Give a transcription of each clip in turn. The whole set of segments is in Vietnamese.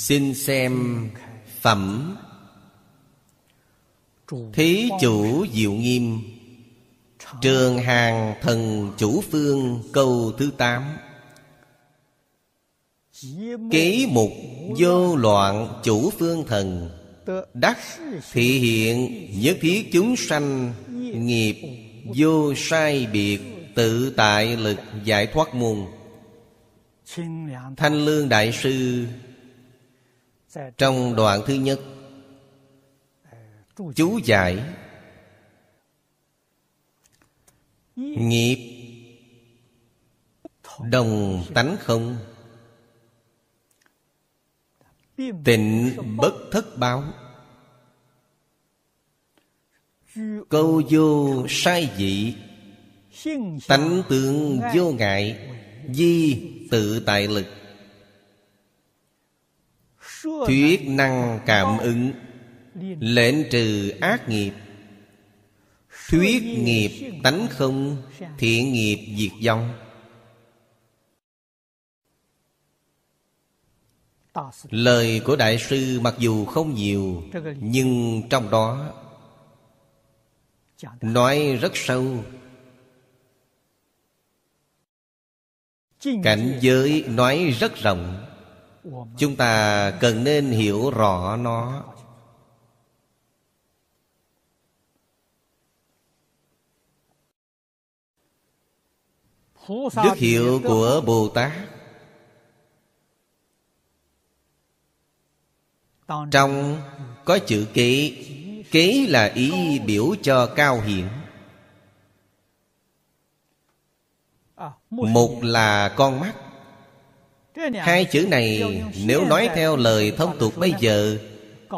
xin xem phẩm. Thí chủ diệu nghiêm, trường hàng thần chủ phương câu thứ tám. Ký mục vô loạn chủ phương thần, Đắc thị hiện nhất thiết chúng sanh, Nghiệp vô sai biệt, Tự tại lực giải thoát môn. Thanh Lương Đại Sư trong đoạn thứ nhất, Chú giải Nghiệp Đồng tánh không, Tịnh bất thất báo. Câu vô sai dị Tánh tượng vô ngại, Di tự tại lực. Thuyết năng cảm ứng. Lệnh trừ ác nghiệp. Thuyết nghiệp tánh không Thiện nghiệp diệt vong. Lời của Đại sư mặc dù không nhiều Nhưng trong đó Nói rất sâu. Cảnh giới nói rất rộng Chúng ta cần nên hiểu rõ nó. Đức hiệu của Bồ Tát Trong có chữ kế Kế là ý biểu cho cao hiển. Một là con mắt. Hai chữ này nếu nói theo lời thông tục bây giờ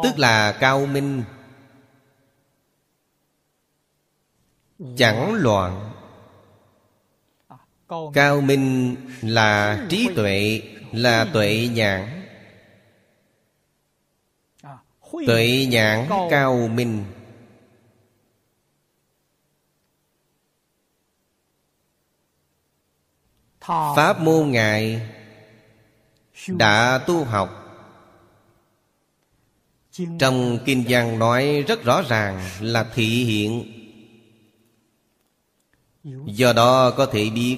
Tức là cao minh. Chẳng loạn. Cao minh là trí tuệ Là tuệ nhãn. Tuệ nhãn cao minh. Pháp môn Ngài Đã tu học. Trong Kinh văn nói rất rõ ràng Là thị hiện. Do đó có thể biết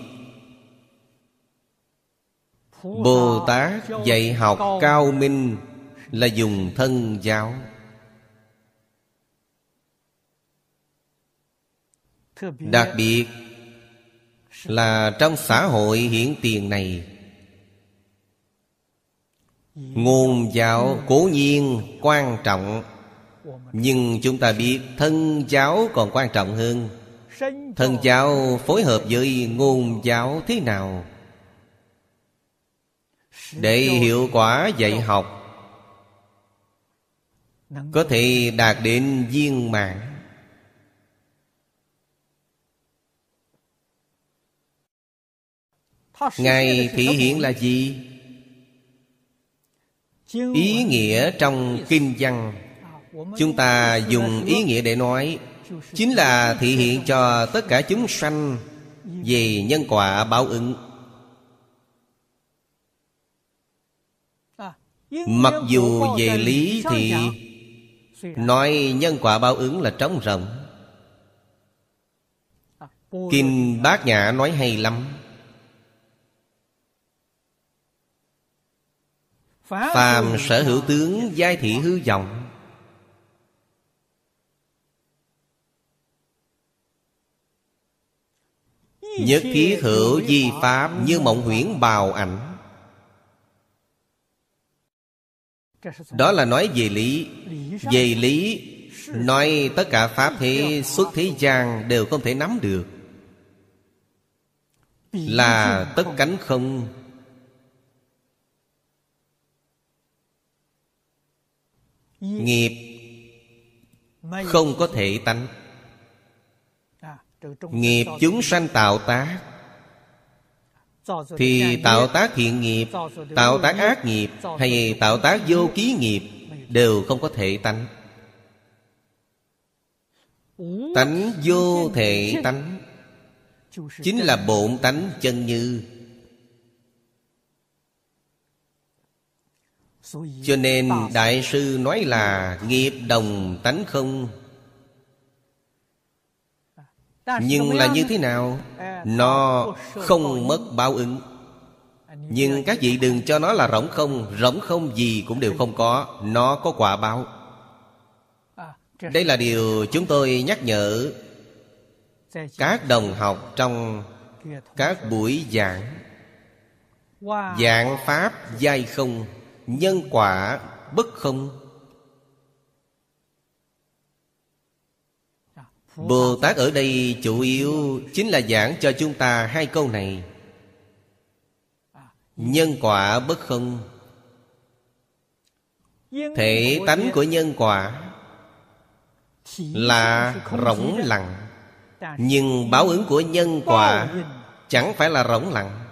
Bồ Tát dạy học cao minh Là dùng thân giáo. Đặc biệt Là trong xã hội hiển tiền này Ngôn giáo cố nhiên quan trọng. Nhưng chúng ta biết thân giáo còn quan trọng hơn. Thân giáo phối hợp với ngôn giáo thế nào? Để hiệu quả dạy học, Có thể đạt đến viên mãn. Ngài thị hiện là gì? Ý nghĩa trong kinh văn. Chúng ta dùng ý nghĩa để nói, Chính là thể hiện cho tất cả chúng sanh Về nhân quả báo ứng. Mặc dù về lý thì Nói nhân quả báo ứng là trống rỗng. Kinh Bát Nhã nói hay lắm. Phàm sở hữu tướng giai thị hư vọng. Nhất thiết hữu di pháp như mộng huyễn bào ảnh. Đó là nói về lý. Về lý Nói tất cả pháp thế xuất thế gian Đều không thể nắm được. Là tất cánh không Nghiệp Không có thể tánh. Nghiệp chúng sanh tạo tác, Thì tạo tác thiện nghiệp, Tạo tác ác nghiệp Hay tạo tác vô ký nghiệp Đều không có thể tánh. Tánh vô thể tánh Chính là bổn tánh chân như. Cho nên Đại sư nói là Nghiệp đồng tánh không? Nhưng là như thế nào? Nó không mất báo ứng. Nhưng các vị đừng cho nó là rỗng không. Rỗng không gì cũng đều không có. Nó có quả báo. Đây là điều chúng tôi nhắc nhở Các đồng học trong các buổi giảng. Dạng Pháp giai không. Nhân quả bất không? Bồ Tát ở đây chủ yếu Chính là giảng cho chúng ta hai câu này. Nhân quả bất không? Thể tánh của nhân quả Là rỗng lặng, Nhưng báo ứng của nhân quả Chẳng phải là rỗng lặng.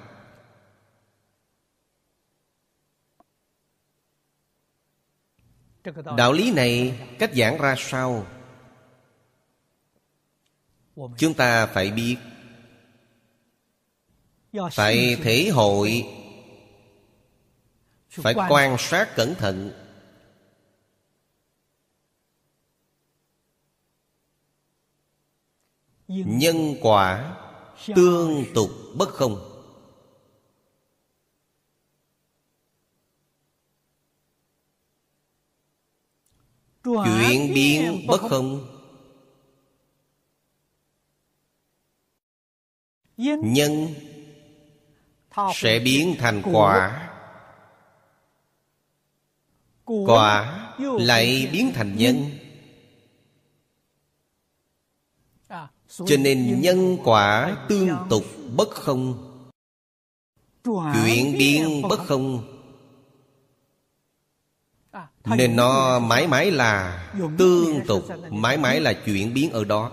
Đạo lý này cách giảng ra sao? Chúng ta phải biết. Phải thể hội. Phải quan sát cẩn thận. Nhân quả tương tục bất không? Chuyện biến bất không. Nhân Sẽ biến thành quả. Quả lại biến thành nhân. Cho nên nhân quả tương tục bất không. Chuyện biến bất không nên nó mãi mãi là tương tục Mãi mãi là chuyển biến ở đó.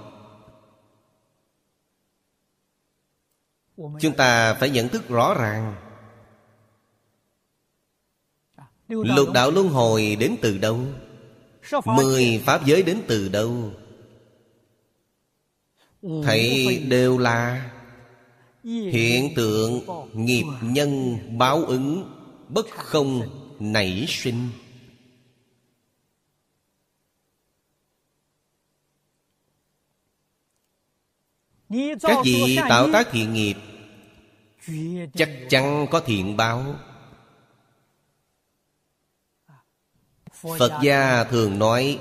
Chúng ta phải nhận thức rõ ràng. Lục đạo luân hồi đến từ đâu? Mười pháp giới đến từ đâu? Thấy đều là Hiện tượng nghiệp nhân báo ứng Bất không nảy sinh các vị tạo tác thiện nghiệp, chắc chắn có thiện báo. Phật gia thường nói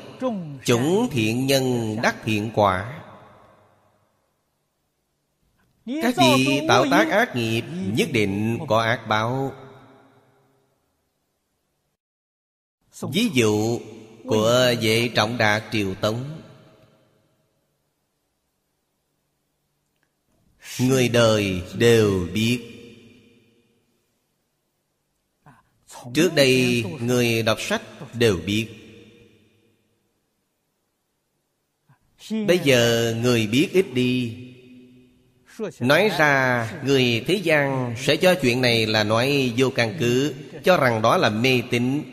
chủng thiện nhân đắc thiện quả. Các vị tạo tác ác nghiệp, nhất định có ác báo. Ví dụ của vệ trọng đạt triều tống người đời đều biết. Trước đây, người đọc sách đều biết. Bây giờ, người biết ít đi. Nói ra, người thế gian sẽ cho chuyện này là nói vô căn cứ, cho rằng đó là mê tín.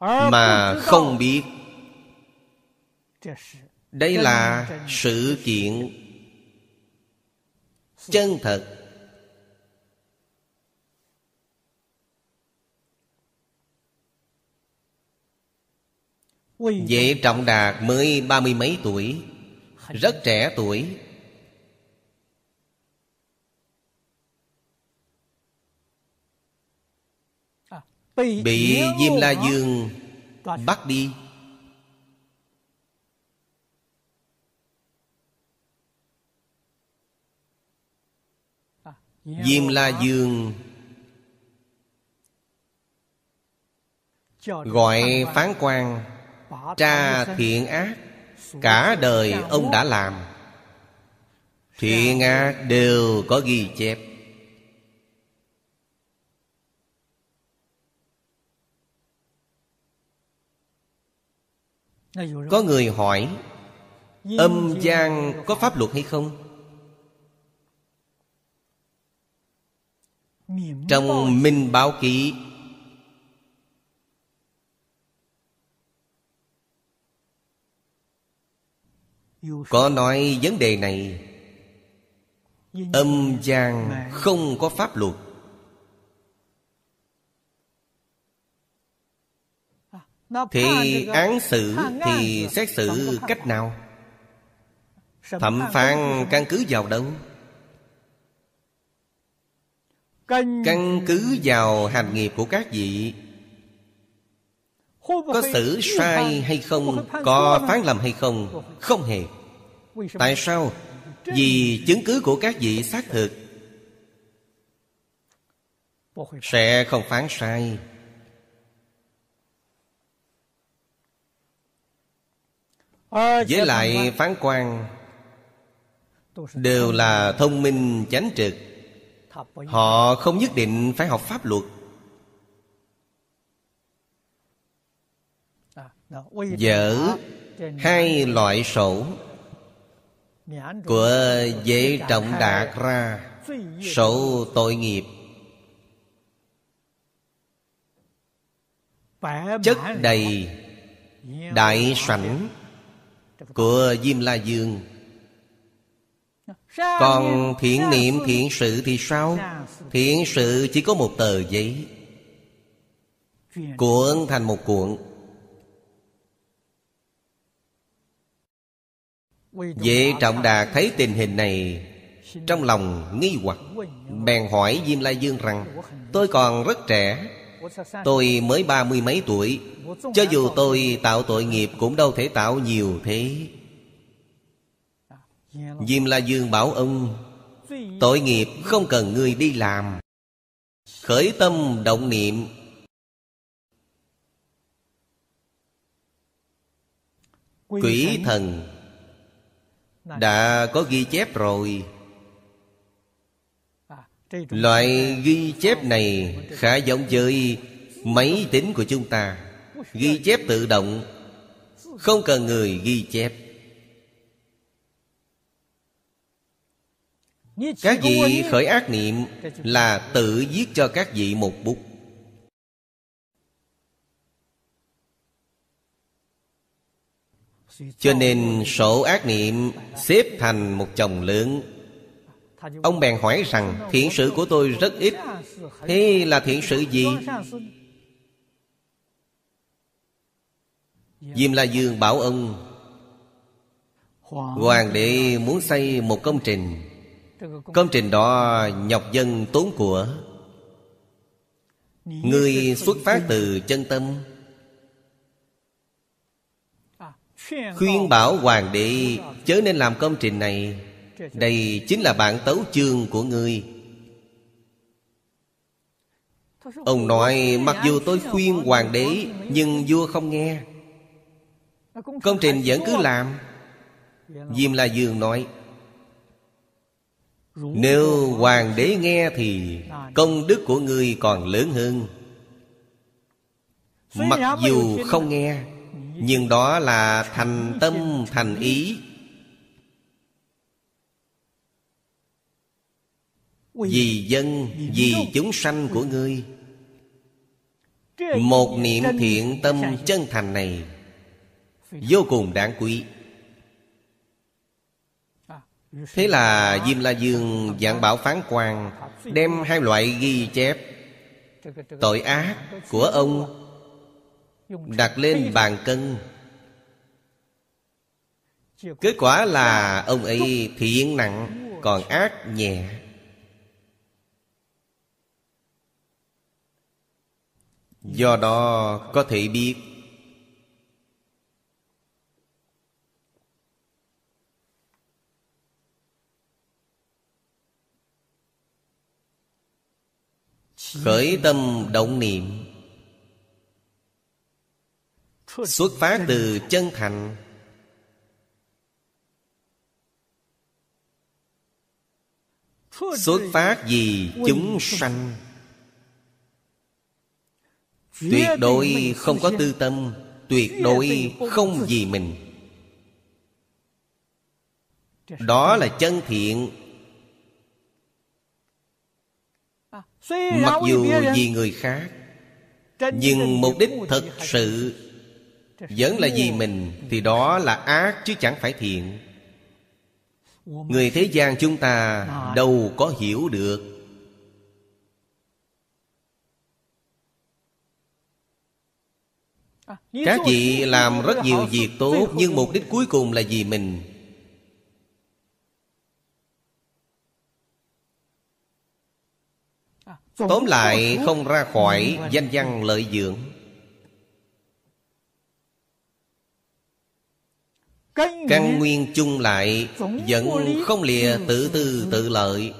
Mà không biết đây là sự kiện chân thật. Vệ Trọng Đạt mới ba mươi mấy tuổi Rất trẻ tuổi. Bị Diêm La Dương bắt đi Diêm La Dương. Gọi phán quan Tra thiện ác Cả đời ông đã làm. Thiện ác đều có ghi chép. Có người hỏi Âm gian có pháp luật hay không? Trong Minh Báo Ký Có nói vấn đề này. Âm gian không có pháp luật. Thì án xử thì xét xử cách nào? Thẩm phán căn cứ vào đâu? Căn cứ vào hành nghiệp của các vị Có xử sai hay không Có phán lầm hay không Không hề. Tại sao? Vì chứng cứ của các vị xác thực Sẽ không phán sai. Với lại phán quan Đều là thông minh chánh trực Họ không nhất định phải học pháp luật. Dở hai loại sổ Của dễ trọng đạt ra Sổ tội nghiệp. Chất đầy Đại sảnh Của Diêm La Dương còn thiện niệm thiện sự thì sao? Thiện sự chỉ có một tờ giấy. Cuộn thành một cuộn. Vệ trọng đà thấy tình hình này Trong lòng nghi hoặc Bèn hỏi Diêm La Dương rằng Tôi còn rất trẻ Tôi mới ba mươi mấy tuổi Cho dù tôi tạo tội nghiệp Cũng đâu thể tạo nhiều thế Diêm La Dương bảo ông Tội nghiệp không cần người đi làm. Khởi tâm động niệm. Quỷ thần Đã có ghi chép rồi. Loại ghi chép này khá giống với máy tính của chúng ta. Ghi chép tự động Không cần người ghi chép Các vị khởi ác niệm Là tự viết cho các vị một bút. Cho nên sổ ác niệm xếp thành một chồng lớn. Ông bèn hỏi rằng thiện sự của tôi rất ít. Thế là thiện sự gì? Diêm La Dương bảo ông Hoàng đế muốn xây một công trình Công trình đó nhọc dân tốn của. Người xuất phát từ chân tâm. Khuyên bảo hoàng đế Chớ nên làm công trình này. Đây chính là bản tấu chương của ngươi Ông nói, mặc dù tôi khuyên hoàng đế, Nhưng vua không nghe. Công trình vẫn cứ làm. Diêm La Dương nói nếu hoàng đế nghe thì Công đức của ngươi còn lớn hơn. Mặc dù không nghe Nhưng đó là thành tâm thành ý. Vì dân, vì chúng sanh của ngươi. Một niệm thiện tâm chân thành này Vô cùng đáng quý Thế là Diêm La Dương dạng bảo phán quan, Đem hai loại ghi chép. Tội ác của ông Đặt lên bàn cân. Kết quả là ông ấy thiện nặng, Còn ác nhẹ. Do đó có thể biết Khởi tâm động niệm. Xuất phát từ chân thành. Xuất phát vì chúng sanh. Tuyệt đối không có tư tâm, Tuyệt đối không vì mình. Đó là chân thiện Mặc dù vì người khác Nhưng mục đích thực sự Vẫn là vì mình Thì đó là ác chứ chẳng phải thiện. Người thế gian chúng ta đâu có hiểu được. Các vị làm rất nhiều việc tốt Nhưng mục đích cuối cùng là vì mình Tóm lại không ra khỏi danh văn lợi dưỡng. Căn nguyên chung lại Vẫn không lìa tự tư tự lợi.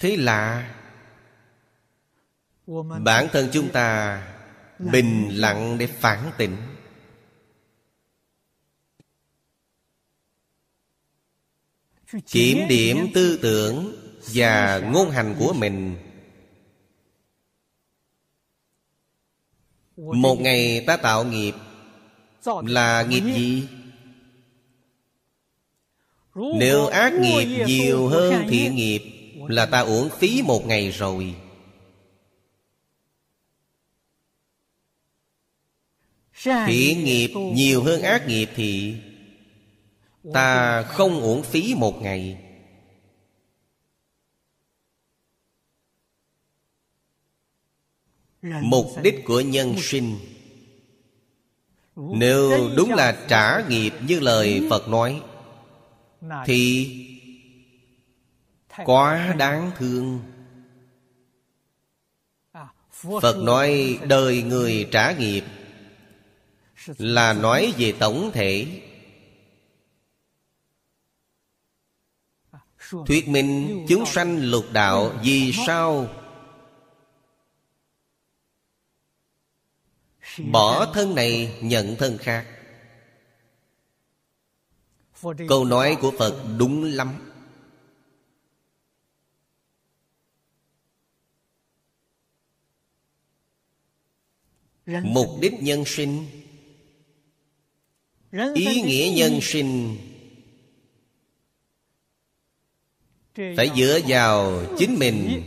Thế là Bản thân chúng ta Bình lặng để phản tỉnh Kiểm điểm tư tưởng Và ngôn hành của mình. Một ngày ta tạo nghiệp. Là nghiệp gì? Nếu ác nghiệp nhiều hơn thiện nghiệp. Là ta uổng phí một ngày rồi. Thiện nghiệp nhiều hơn ác nghiệp thì Ta không uổng phí một ngày. Mục đích của nhân sinh. Nếu đúng là trả nghiệp như lời Phật nói, Thì Quá đáng thương. Phật nói đời người trả nghiệp Là nói về tổng thể. Thuyết minh chúng sanh lục đạo Vì sao? Bỏ thân này nhận thân khác. Câu nói của Phật đúng lắm. Mục đích nhân sinh, Ý nghĩa nhân sinh Phải dựa vào chính mình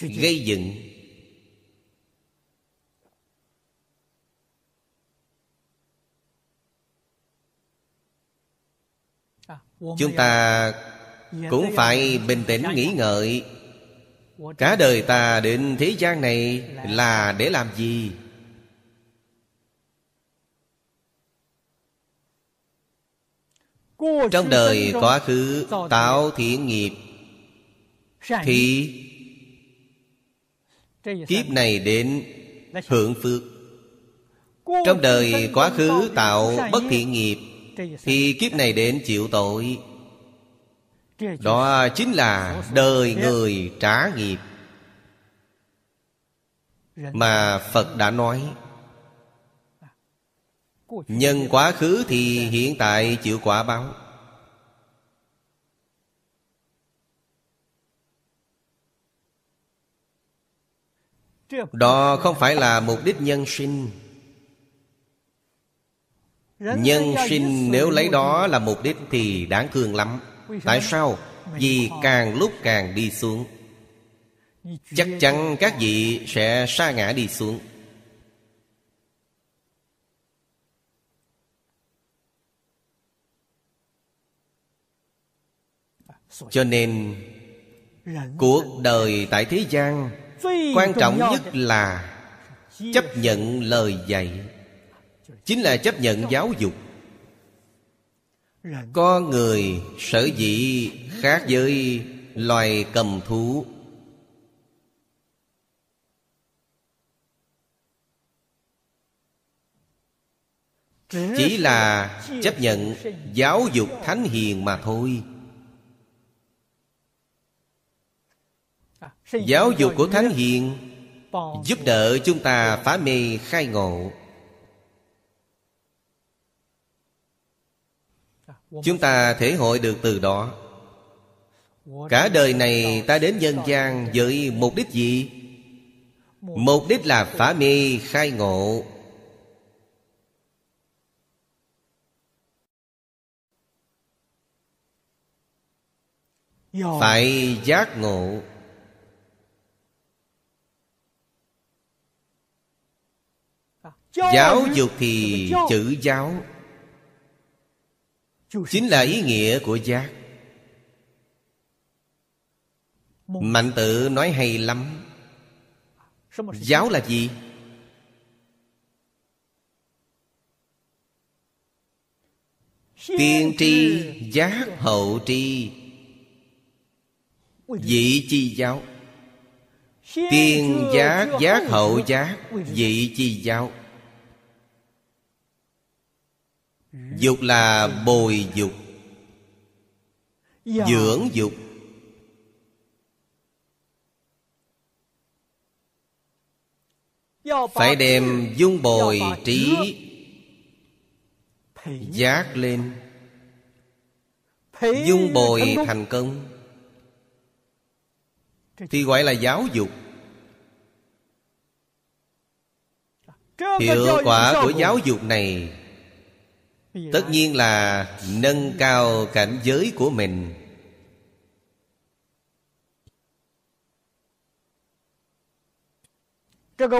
Gây dựng Chúng ta cũng phải bình tĩnh nghĩ ngợi Cả đời ta đến thế gian này là để làm gì? Trong đời quá khứ tạo thiện nghiệp Thì Kiếp này đến hưởng phước. Trong đời quá khứ tạo bất thiện nghiệp Thì kiếp này đến chịu tội. Đó chính là đời người trả nghiệp. Mà Phật đã nói Nhân quá khứ thì hiện tại chịu quả báo. Đó không phải là mục đích nhân sinh. Nhân sinh nếu lấy đó là mục đích thì đáng thương lắm. Tại sao? Vì càng lúc càng đi xuống. Chắc chắn các vị sẽ sa ngã đi xuống. Cho nên, Cuộc đời tại thế gian Quan trọng nhất là Chấp nhận lời dạy. Chính là chấp nhận giáo dục. Con người sở dĩ khác với loài cầm thú. Chỉ là chấp nhận giáo dục thánh hiền mà thôi. Giáo dục của Thánh Hiền Giúp đỡ chúng ta phá mê khai ngộ. Chúng ta thể hội được từ đó. Cả đời này ta đến nhân gian với mục đích gì? Mục đích là phá mê khai ngộ. Phải giác ngộ Giáo dục thì chữ giáo. Chính là ý nghĩa của giác. Mạnh tự nói hay lắm. Giáo là gì? Tiên tri, giác hậu tri. Vị chi giáo. Tiên giác giác hậu giác. Vị chi giáo. Dục là bồi dục Dưỡng dục. Phải đem dung bồi trí Giác lên. Dung bồi thành công. Thì gọi là giáo dục. Hiệu quả của giáo dục này Tất nhiên là nâng cao cảnh giới của mình.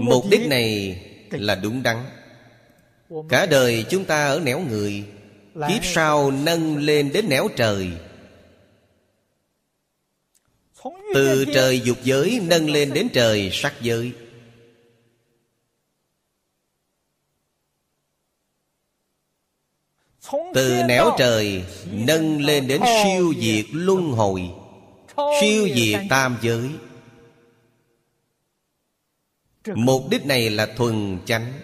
Mục đích này là đúng đắn. Cả đời chúng ta ở nẻo người Kiếp sau nâng lên đến nẻo trời. Từ trời dục giới nâng lên đến trời sắc giới Từ nẻo trời nâng lên đến siêu diệt luân hồi Siêu diệt tam giới. Mục đích này là thuần chánh.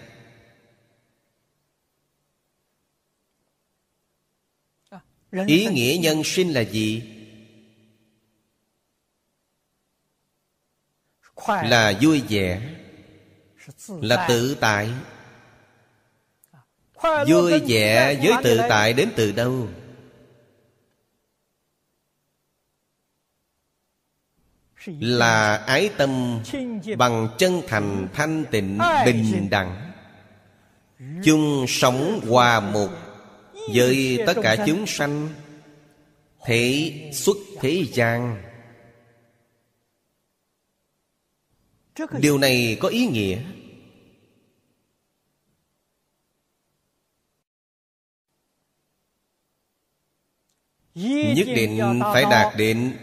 Ý nghĩa nhân sinh là gì? Là vui vẻ Là tự tại Vui vẻ với tự tại đến từ đâu? Là ái tâm bằng chân thành thanh tịnh bình đẳng. Chung sống hòa một Với tất cả chúng sanh Thế xuất thế gian. Điều này có ý nghĩa Nhất định phải đạt đến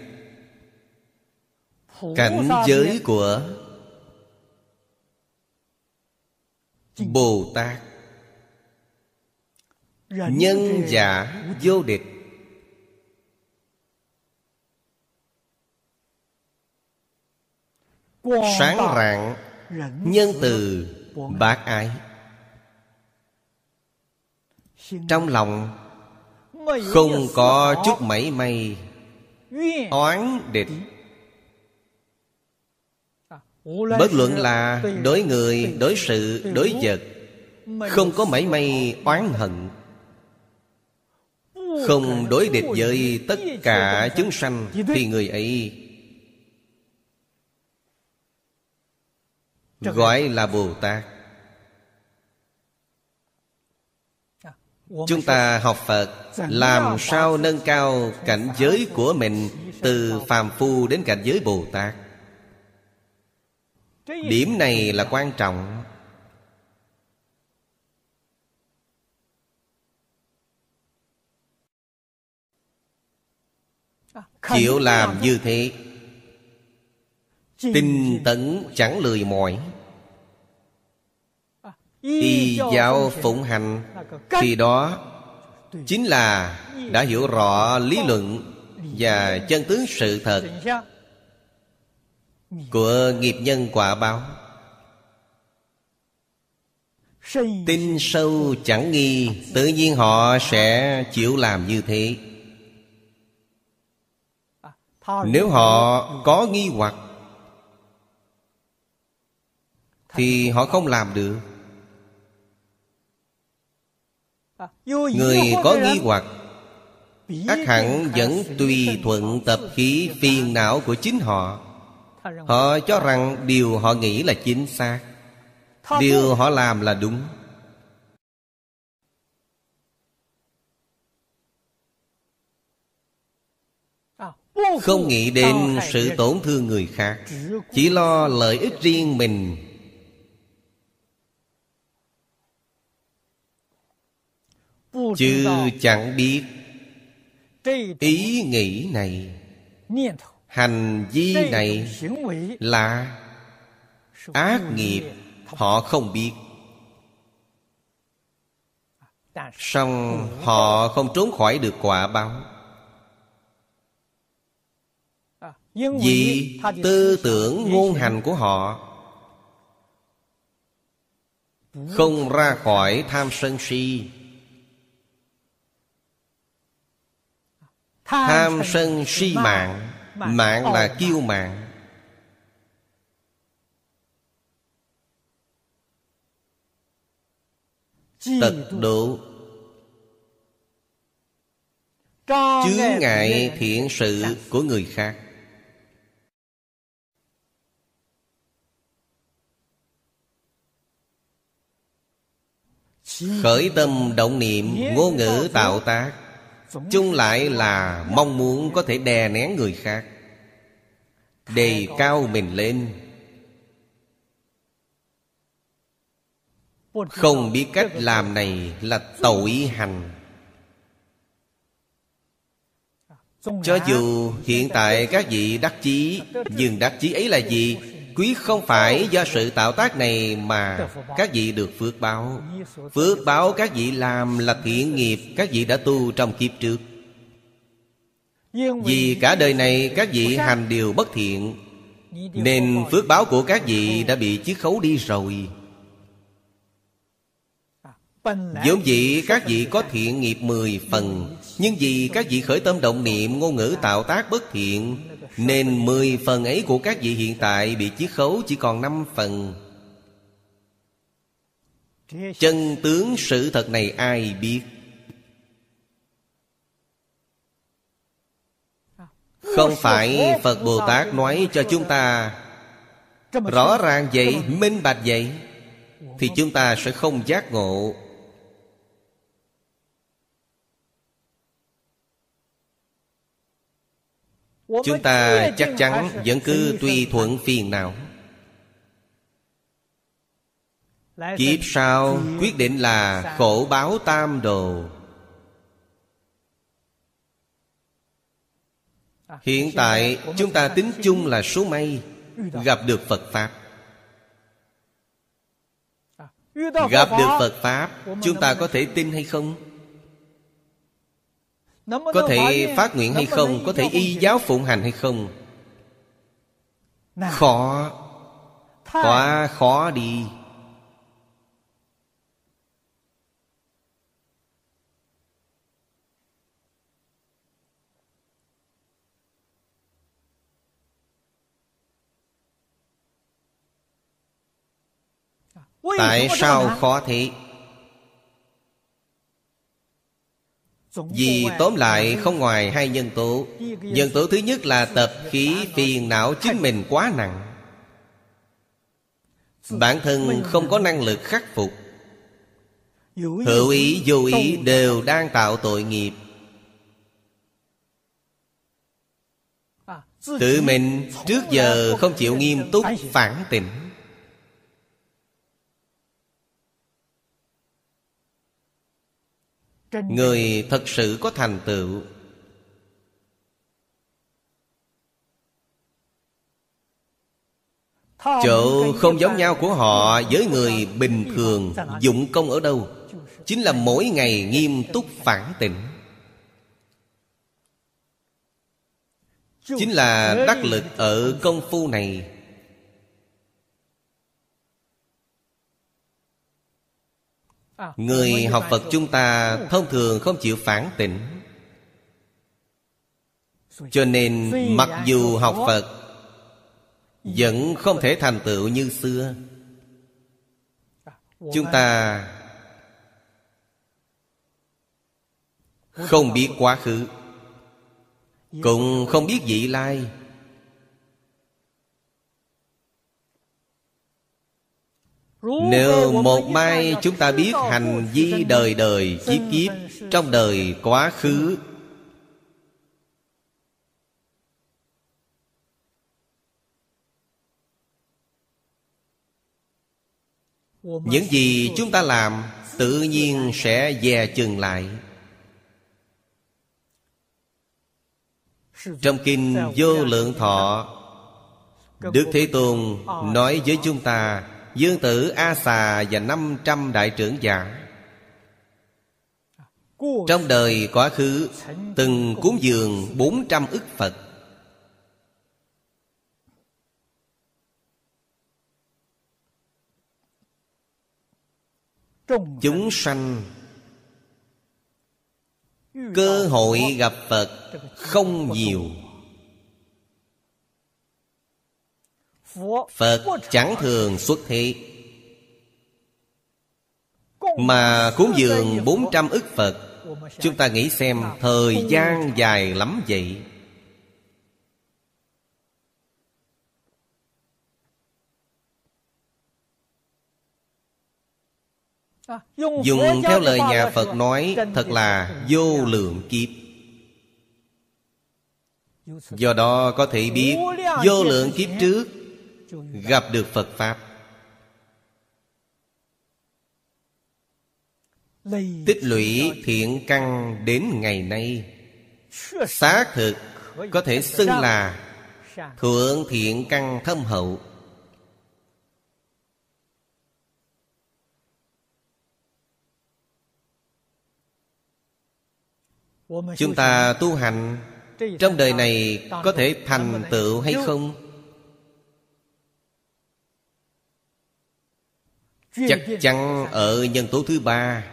Cảnh giới của Bồ Tát. Nhân giả vô địch. Sáng rạng Nhân từ bác ái. Trong lòng Không có chút mảy may. Oán địch. Bất luận là đối người, đối sự, đối vật Không có mảy may oán hận. Không đối địch với tất cả chúng sanh Thì người ấy Gọi là Bồ Tát Chúng ta học Phật Làm sao nâng cao cảnh giới của mình Từ phàm phu đến cảnh giới Bồ Tát. Điểm này là quan trọng. Chịu làm như thế Tinh tấn chẳng lười mỏi Y giáo phụng hành. Thì đó Chính là đã hiểu rõ lý luận Và chân tướng sự thật Của nghiệp nhân quả báo. Tin sâu chẳng nghi Tự nhiên họ sẽ chịu làm như thế. Nếu họ có nghi hoặc Thì họ không làm được Người có nghi hoặc ác hẳn vẫn tùy thuận tập khí phiền não của chính họ. Họ cho rằng điều họ nghĩ là chính xác. Điều họ làm là đúng. Không nghĩ đến sự tổn thương người khác Chỉ lo lợi ích riêng mình Chứ chẳng biết. Ý nghĩ này, Hành vi này là ác nghiệp, Họ không biết. Song họ không trốn khỏi được quả báo. Vì tư tưởng ngôn hành của họ không ra khỏi tham sân si. Tham sân si mạng. mạng. Là kiêu mạng. Tật độ. Chướng ngại thiện sự của người khác. Khởi tâm động niệm ngôn ngữ tạo tác chung lại là mong muốn có thể đè nén người khác. Đề cao mình lên. Không biết cách làm này là tội hành. Cho dù hiện tại các vị đắc chí, Nhưng đắc chí ấy là gì? Quý không phải do sự tạo tác này mà các vị được phước báo. Phước báo các vị làm là thiện nghiệp các vị đã tu trong kiếp trước. Vì cả đời này các vị hành điều bất thiện, Nên phước báo của các vị đã bị chiết khấu đi rồi. Vốn dĩ các vị có thiện nghiệp mười phần, Nhưng vì các vị khởi tâm động niệm Ngôn ngữ tạo tác bất thiện nên mười phần ấy của các vị hiện tại Bị chiết khấu chỉ còn năm phần. Chân tướng sự thật này ai biết? Không phải Phật Bồ Tát nói cho chúng ta Rõ ràng vậy, minh bạch vậy Thì chúng ta sẽ không giác ngộ. Chúng ta chắc chắn vẫn cứ tùy thuận phiền não Kiếp sau quyết định là khổ báo tam đồ. Hiện tại chúng ta tính chung là số may Gặp được Phật Pháp. Gặp được Phật Pháp Chúng ta có thể tin hay không? Có thể phát nguyện hay không? Có thể y giáo phụng hành hay không? Khó. Quá khó đi. Tại sao khó thế Vì tóm lại, không ngoài hai nhân tố. Nhân tố thứ nhất là tập khí phiền não chính mình quá nặng. Bản thân không có năng lực khắc phục. Hữu ý, vô ý đều đang tạo tội nghiệp. Tự mình trước giờ không chịu nghiêm túc phản tỉnh người thật sự có thành tựu. Chỗ không giống nhau của họ với người bình thường dụng công ở đâu? Chính là mỗi ngày nghiêm túc phản tỉnh. Chính là đắc lực ở công phu này Người học Phật chúng ta thông thường không chịu phản tỉnh Cho nên mặc dù học Phật Vẫn không thể thành tựu như xưa. Chúng ta Không biết quá khứ Cũng không biết vị lai Nếu một mai chúng ta biết hành vi đời đời kiếp kiếp Trong đời quá khứ. Những gì chúng ta làm Tự nhiên sẽ dè chừng lại. Trong kinh Vô Lượng Thọ Đức Thế Tôn nói với chúng ta Dương tử A Xà và 500 đại trưởng giả. Trong đời quá khứ, Từng cúng dường 400 ức Phật. Chúng sanh, Cơ hội gặp Phật không nhiều. Phật chẳng thường xuất thế Mà cúng dường 400 ức Phật Chúng ta nghĩ xem Thời gian dài lắm vậy? Dùng theo lời nhà Phật nói Thật là vô lượng kiếp. Do đó có thể biết Vô lượng kiếp trước Gặp được Phật Pháp. Tích lũy thiện căn đến ngày nay. Xác thực Có thể xưng là Thượng thiện căn thâm hậu. Chúng ta tu hành Trong đời này có thể thành tựu hay không? Chắc chắn ở nhân tố thứ ba.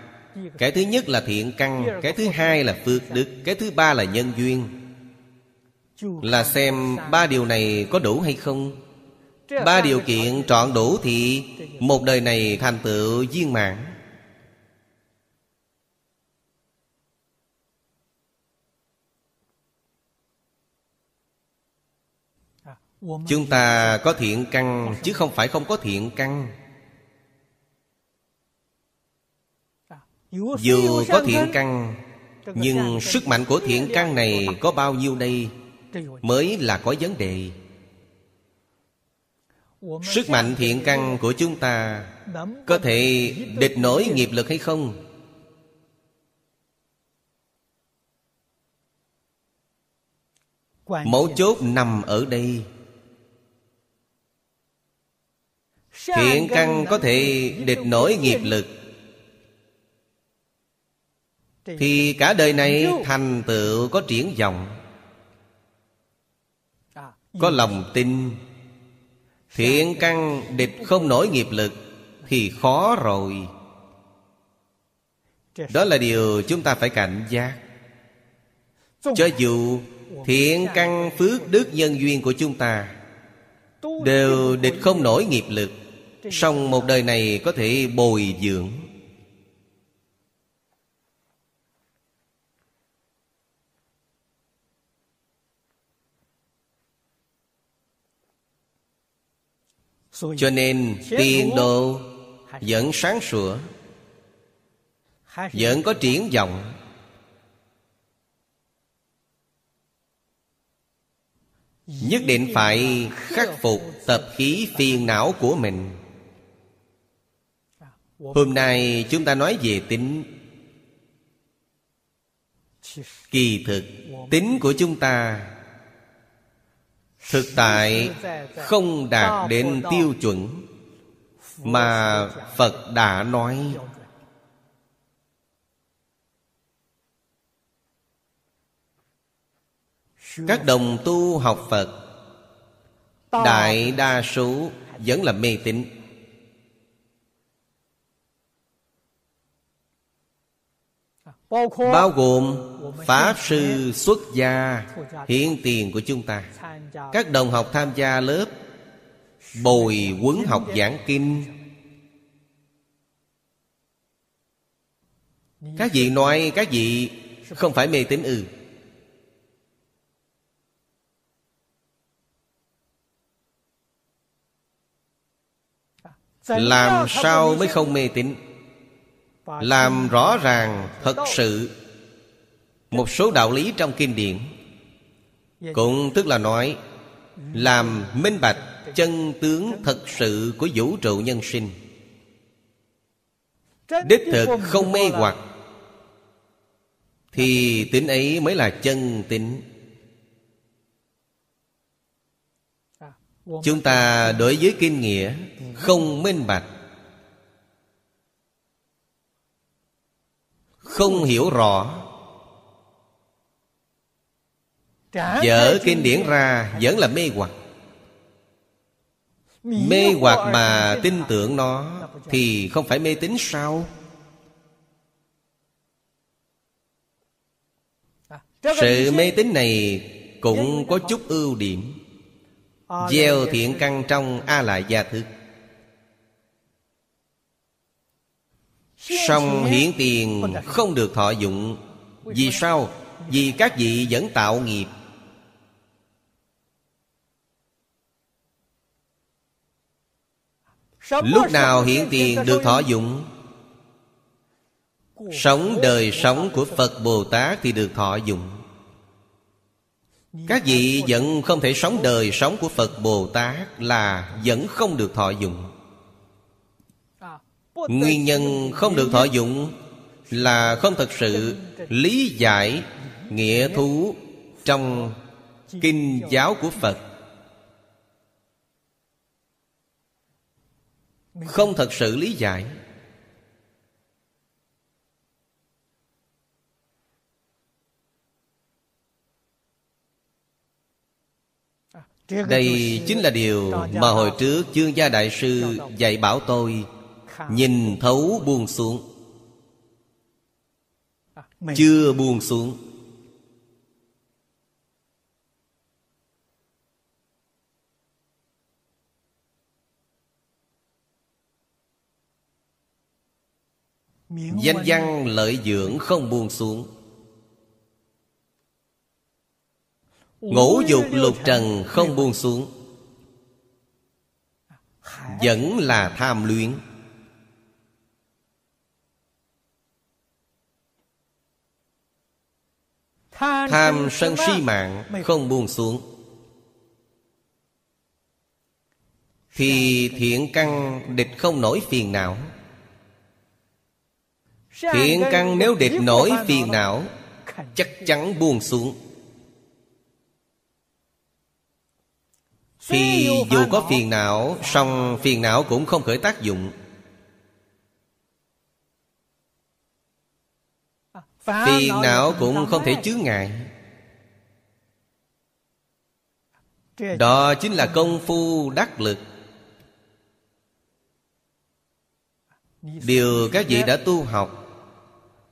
Cái thứ nhất là thiện căn, Cái thứ hai là phước đức, Cái thứ ba là nhân duyên. Là xem ba điều này có đủ hay không? Ba điều kiện trọn đủ thì Một đời này thành tựu viên mãn. Chúng ta có thiện căn Chứ không phải không có thiện căn. Dù có thiện căn Nhưng sức mạnh của thiện căn này Có bao nhiêu đây? Mới là có vấn đề. Sức mạnh thiện căn của chúng ta Có thể địch nổi nghiệp lực hay không? Mấu chốt nằm ở đây. Thiện căn có thể địch nổi nghiệp lực Thì cả đời này thành tựu có triển vọng Có lòng tin. Thiện căn địch không nổi nghiệp lực Thì khó rồi. Đó là điều chúng ta phải cảnh giác. Cho dù thiện căn phước đức nhân duyên của chúng ta Đều địch không nổi nghiệp lực song một đời này có thể bồi dưỡng cho nên tiền đồ vẫn sáng sủa vẫn có triển vọng. Nhất định phải khắc phục tập khí phiền não của mình. Hôm nay chúng ta nói về tính. Kỳ thực Tính của chúng ta Thực tại không đạt đến tiêu chuẩn Mà Phật đã nói. Các đồng tu học Phật, Đại đa số vẫn là mê tín. Bao gồm Pháp Sư xuất gia Hiện tiền của chúng ta. Các đồng học tham gia lớp Bồi quấn học giảng kinh. Các vị nói các vị Không phải mê tín ư. Làm sao mới không mê tín làm rõ ràng thật sự Một số đạo lý trong kinh điển. Cũng tức là nói, Làm minh bạch chân tướng thật sự của vũ trụ nhân sinh. Đích thực không mê hoặc, Thì tính ấy mới là chân tính. Chúng ta đối với kinh nghĩa Không minh bạch Không hiểu rõ. Dở kinh điển ra vẫn là mê hoặc. Mê hoặc mà tin tưởng nó Thì không phải mê tín sao? Sự mê tín này Cũng có chút ưu điểm. Gieo thiện căn trong A lại gia thức Song hiển tiền không được thọ dụng. Vì sao? Vì các vị vẫn tạo nghiệp. Lúc nào hiện tiền được thọ dụng? Sống đời sống của Phật Bồ Tát thì được thọ dụng. Các vị vẫn không thể sống đời sống của Phật Bồ Tát Là vẫn không được thọ dụng Nguyên nhân không được thọ dụng Là không thật sự lý giải nghĩa thú Trong kinh giáo của Phật. Không thật sự lý giải. Đây chính là điều mà hồi trước chương gia đại sư dạy bảo tôi Nhìn thấu buông xuống. Chưa buông xuống. Danh văn lợi dưỡng không buông xuống. Ngũ dục lục trần không buông xuống. Vẫn là tham luyến Tham sân si mạng. không buông xuống. Thì thiện căn địch không nổi phiền não. Thiện căn nếu địch nổi phiền não Chắc chắn buông xuống. Thì dù có phiền não song phiền não cũng không khởi tác dụng Phiền não cũng không thể chướng ngại. Đó chính là công phu đắc lực. Điều các vị đã tu học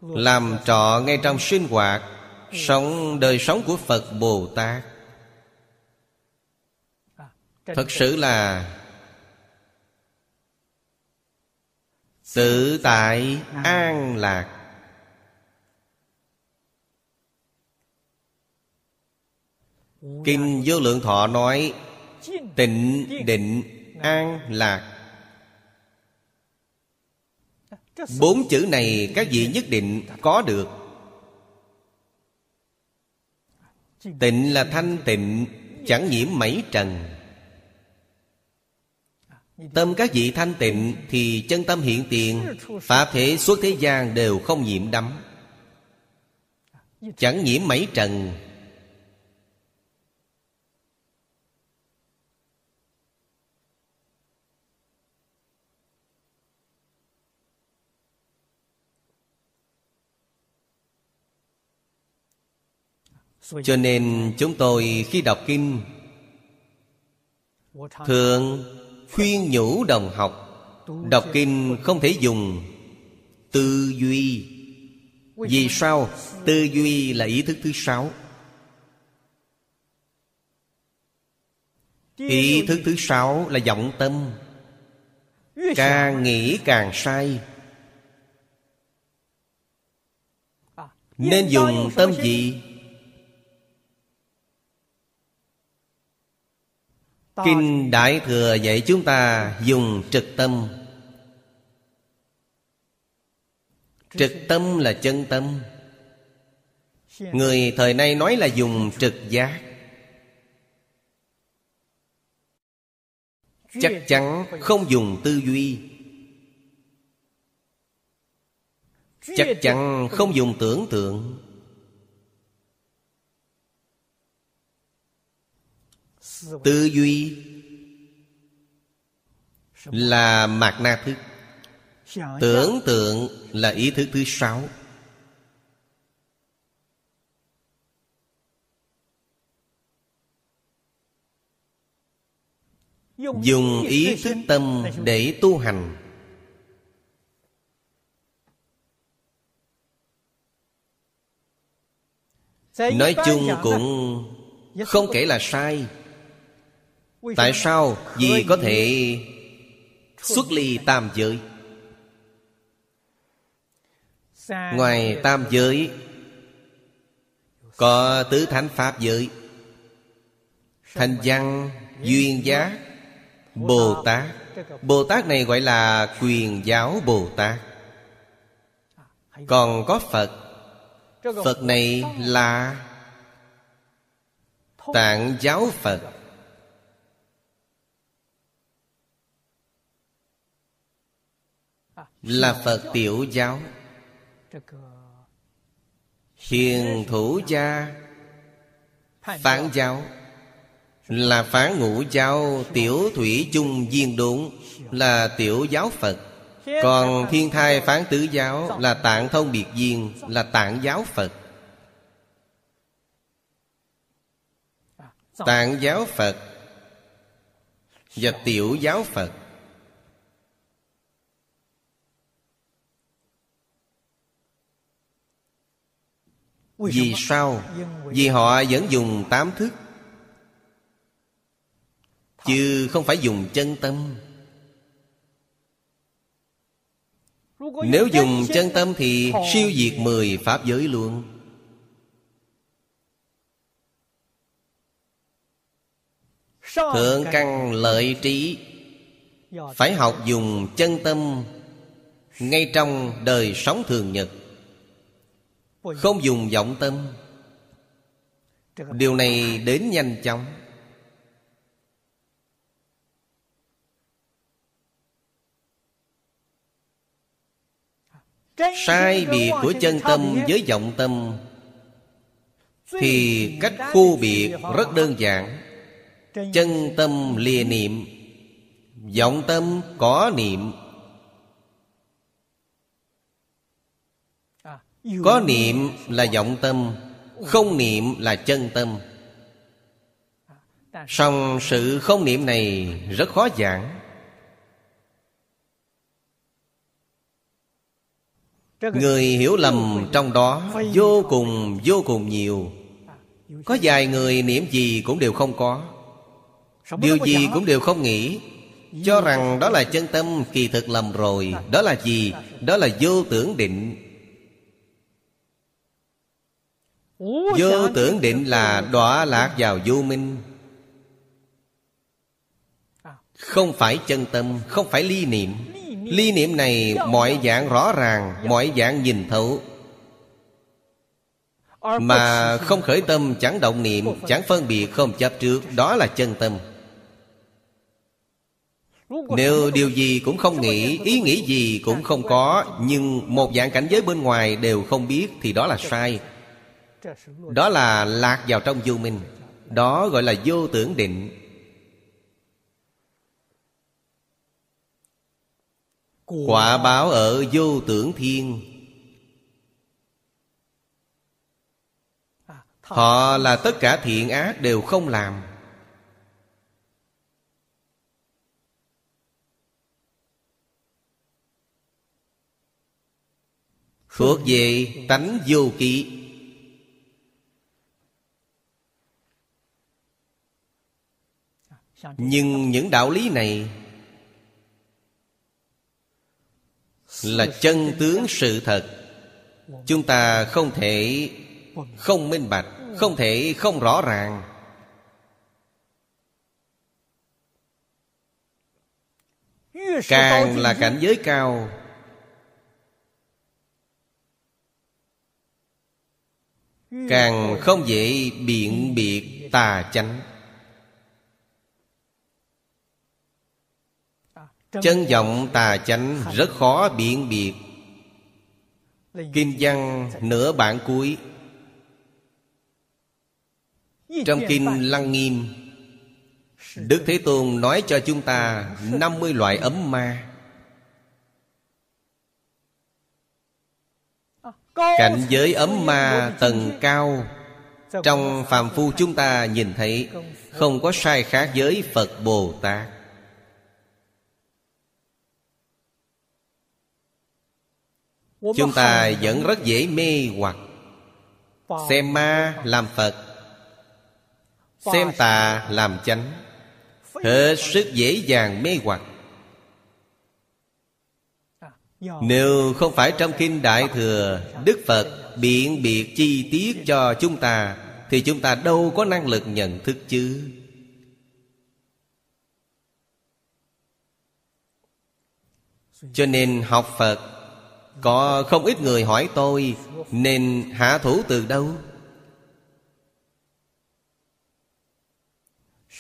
làm trọ ngay trong sinh hoạt sống đời sống của phật bồ tát. Thật sự là tự tại an lạc kinh vô lượng thọ nói tịnh định an lạc. Bốn chữ này các vị nhất định có được? Tịnh là thanh tịnh Chẳng nhiễm mảy trần. Tâm các vị thanh tịnh Thì chân tâm hiện tiền Pháp thể suốt thế gian đều không nhiễm đắm. Chẳng nhiễm mảy trần cho nên chúng tôi khi đọc kinh thường khuyên nhủ đồng học đọc kinh không thể dùng tư duy. Vì sao? Tư duy là ý thức thứ sáu. Ý thức thứ sáu là vọng tâm. Càng nghĩ càng sai. Nên dùng tâm gì Kinh Đại Thừa dạy chúng ta dùng trực tâm. Trực tâm là chân tâm. Người thời nay nói là dùng trực giác. Chắc chắn không dùng tư duy. Chắc chắn không dùng tưởng tượng. Tư duy Là mạt na thức Tưởng tượng là ý thức thứ sáu. Dùng ý thức tâm để tu hành. Nói chung cũng không kể là sai. Tại sao? Vì có thể xuất ly tam giới. Ngoài tam giới Có tứ thánh pháp giới. Thành văn, duyên giác, Bồ Tát Bồ Tát này gọi là quyền giáo Bồ Tát. Còn có Phật. Phật này là Tạng giáo Phật Là Phật tiểu giáo. Hiền thủ gia Phản giáo, Là Phán ngũ giáo Tiểu thủy chung viên đốn, Là tiểu giáo Phật. Còn thiên thai phán tứ giáo Là tạng thông biệt viên, Là tạng giáo Phật. Tạng giáo Phật Và tiểu giáo Phật. Vì sao? Vì họ vẫn dùng tám thức Chứ không phải dùng chân tâm. Nếu dùng chân tâm thì siêu diệt mười pháp giới luôn. Thượng căn lợi trí. Phải học dùng chân tâm Ngay trong đời sống thường nhật không dùng vọng tâm. Điều này đến nhanh chóng. Sai biệt của chân tâm với vọng tâm, Thì cách khu biệt rất đơn giản. Chân tâm lìa niệm vọng tâm có niệm. Có niệm là vọng tâm, Không niệm là chân tâm. Song sự không niệm này rất khó giảng. Người hiểu lầm trong đó Vô cùng vô cùng nhiều. Có vài người niệm gì cũng đều không có. Điều gì cũng đều không nghĩ. Cho rằng đó là chân tâm, kỳ thực lầm rồi. Đó là gì? Đó là vô tưởng định. Vô tưởng định là đọa lạc vào vô minh. Không phải chân tâm Không phải ly niệm. Ly niệm? Này mọi dạng rõ ràng Mọi dạng nhìn thấu. Mà không khởi tâm chẳng động niệm Chẳng phân biệt không chấp trước Đó là chân tâm. Nếu điều gì cũng không nghĩ Ý nghĩ gì cũng không có Nhưng một dạng cảnh giới bên ngoài đều không biết Thì đó là sai Đó là lạc vào trong vô minh. Đó gọi là vô tưởng định. Quả báo ở vô tưởng thiên. Họ là tất cả thiện ác đều không làm. Thuộc về tánh vô kỵ nhưng những đạo lý này là chân tướng sự thật. Chúng ta không thể không minh bạch, không thể không rõ ràng. Càng là cảnh giới cao, càng không dễ biện biệt tà chánh. Chân vọng tà chánh rất khó biện biệt. kinh văn nửa bản cuối. Trong kinh lăng nghiêm đức thế tôn nói cho chúng ta 50 loại ấm ma. Cảnh giới ấm ma tầng cao. Trong phàm phu chúng ta nhìn thấy Không có sai khác với Phật Bồ Tát Chúng ta vẫn rất dễ mê hoặc. Xem ma làm Phật. Xem tà làm chánh. Hết sức dễ dàng mê hoặc. Nếu không phải trong Kinh Đại Thừa Đức Phật biện biệt chi tiết cho chúng ta Thì chúng ta đâu có năng lực nhận thức chứ? Cho nên học Phật có không ít người hỏi tôi, Nên hạ thủ từ đâu?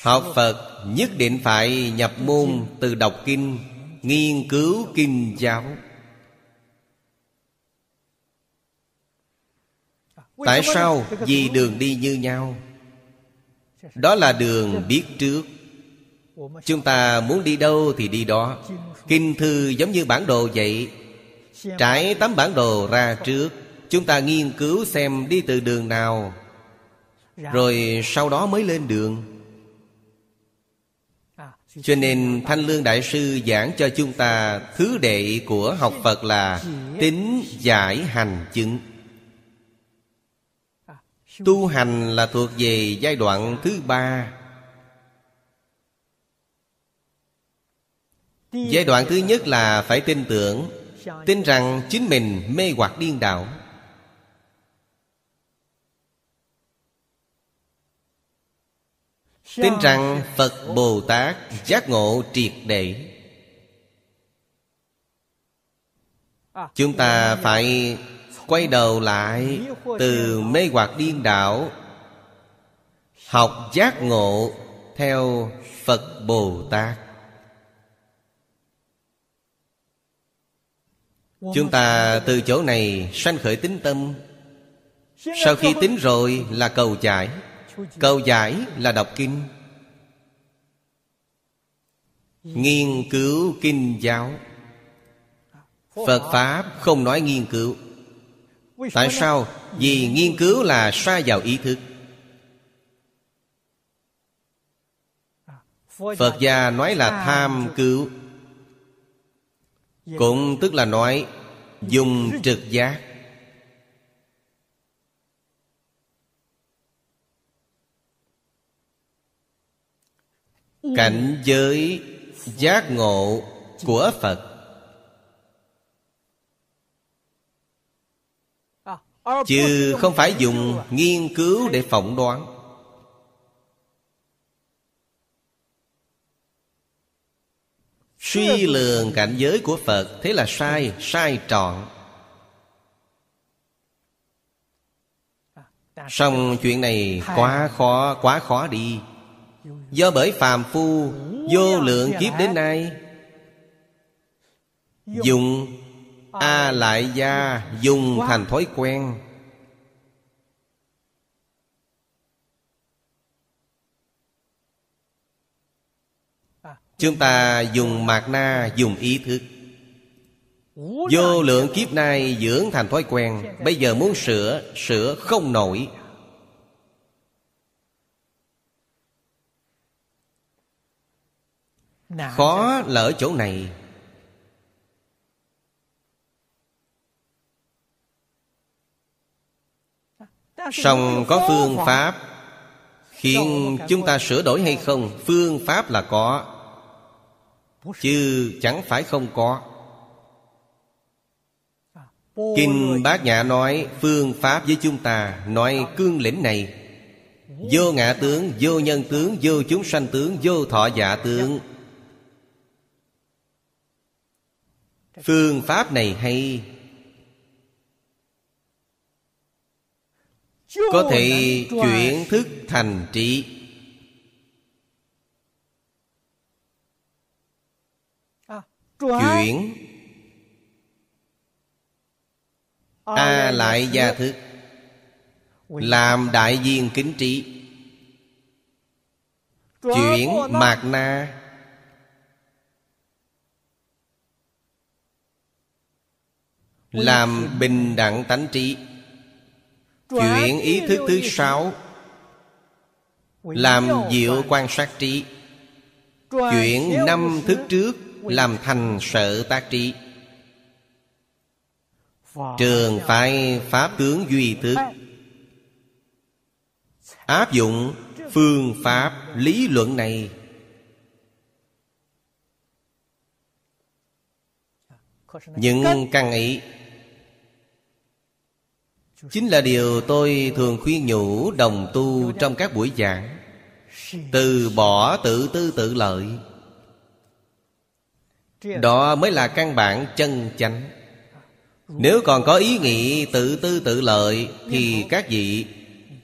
Học Phật nhất định phải nhập môn từ đọc kinh, Nghiên cứu kinh giáo. Tại sao? Vì đường đi như nhau. Đó là đường biết trước. Chúng ta muốn đi đâu thì đi đó. Kinh thư giống như bản đồ vậy. Trải tấm bản đồ ra trước, Chúng ta nghiên cứu xem đi từ đường nào. Rồi sau đó mới lên đường. Cho nên Thanh Lương Đại Sư giảng cho chúng ta Thứ đệ của học Phật là Tính giải hành chứng. Tu hành là thuộc về giai đoạn thứ ba. Giai đoạn thứ nhất là phải tin tưởng. Tin rằng chính mình mê hoặc điên đảo. Tin rằng Phật Bồ Tát giác ngộ triệt để. Chúng ta phải quay đầu lại từ mê hoặc điên đảo, học giác ngộ theo phật bồ tát. Chúng ta từ chỗ này sanh khởi tính tâm. Sau khi tính rồi là cầu giải. Cầu giải là đọc kinh. Nghiên cứu kinh giáo. Phật pháp không nói nghiên cứu. Tại sao? Vì nghiên cứu là xa vào ý thức. Phật gia nói là tham cứu. Cũng tức là nói Dùng trực giác. Cảnh giới giác ngộ của Phật. Chứ không phải dùng nghiên cứu để phỏng đoán Suy lường cảnh giới của Phật Thế là sai, sai trọn. Xong chuyện này quá khó, quá khó đi. Do bởi phàm phu Vô lượng kiếp đến nay Dùng A lại gia dùng thành thói quen. Chúng ta dùng mạt na, dùng ý thức. Vô lượng kiếp nay dưỡng thành thói quen. Bây giờ muốn sửa Sửa không nổi. Khó là ở chỗ này. Song có phương pháp. Khiến chúng ta sửa đổi hay không? Phương pháp là có chứ chẳng phải không có. Kinh bát nhã nói, phương pháp với chúng ta, nói cương lĩnh này. Vô ngã tướng, vô nhân tướng, vô chúng sanh tướng, vô thọ giả tướng. Phương pháp này hay. Có thể chuyển thức thành trí. Chuyển. A lại gia thức Làm đại viên kính trí. Chuyển mạt na. Làm bình đẳng tánh trí. Chuyển ý thức thứ sáu. Làm diệu quan sát trí. Chuyển năm thức trước Làm thành sợ tác trí. Trường phải Pháp tướng duy thức Áp dụng phương pháp lý luận này. Những căn ấy chính là điều tôi thường khuyên nhủ đồng tu trong các buổi giảng. Từ bỏ tự tư tự lợi đó mới là căn bản chân chánh. Nếu còn có ý nghĩ tự tư tự lợi thì các vị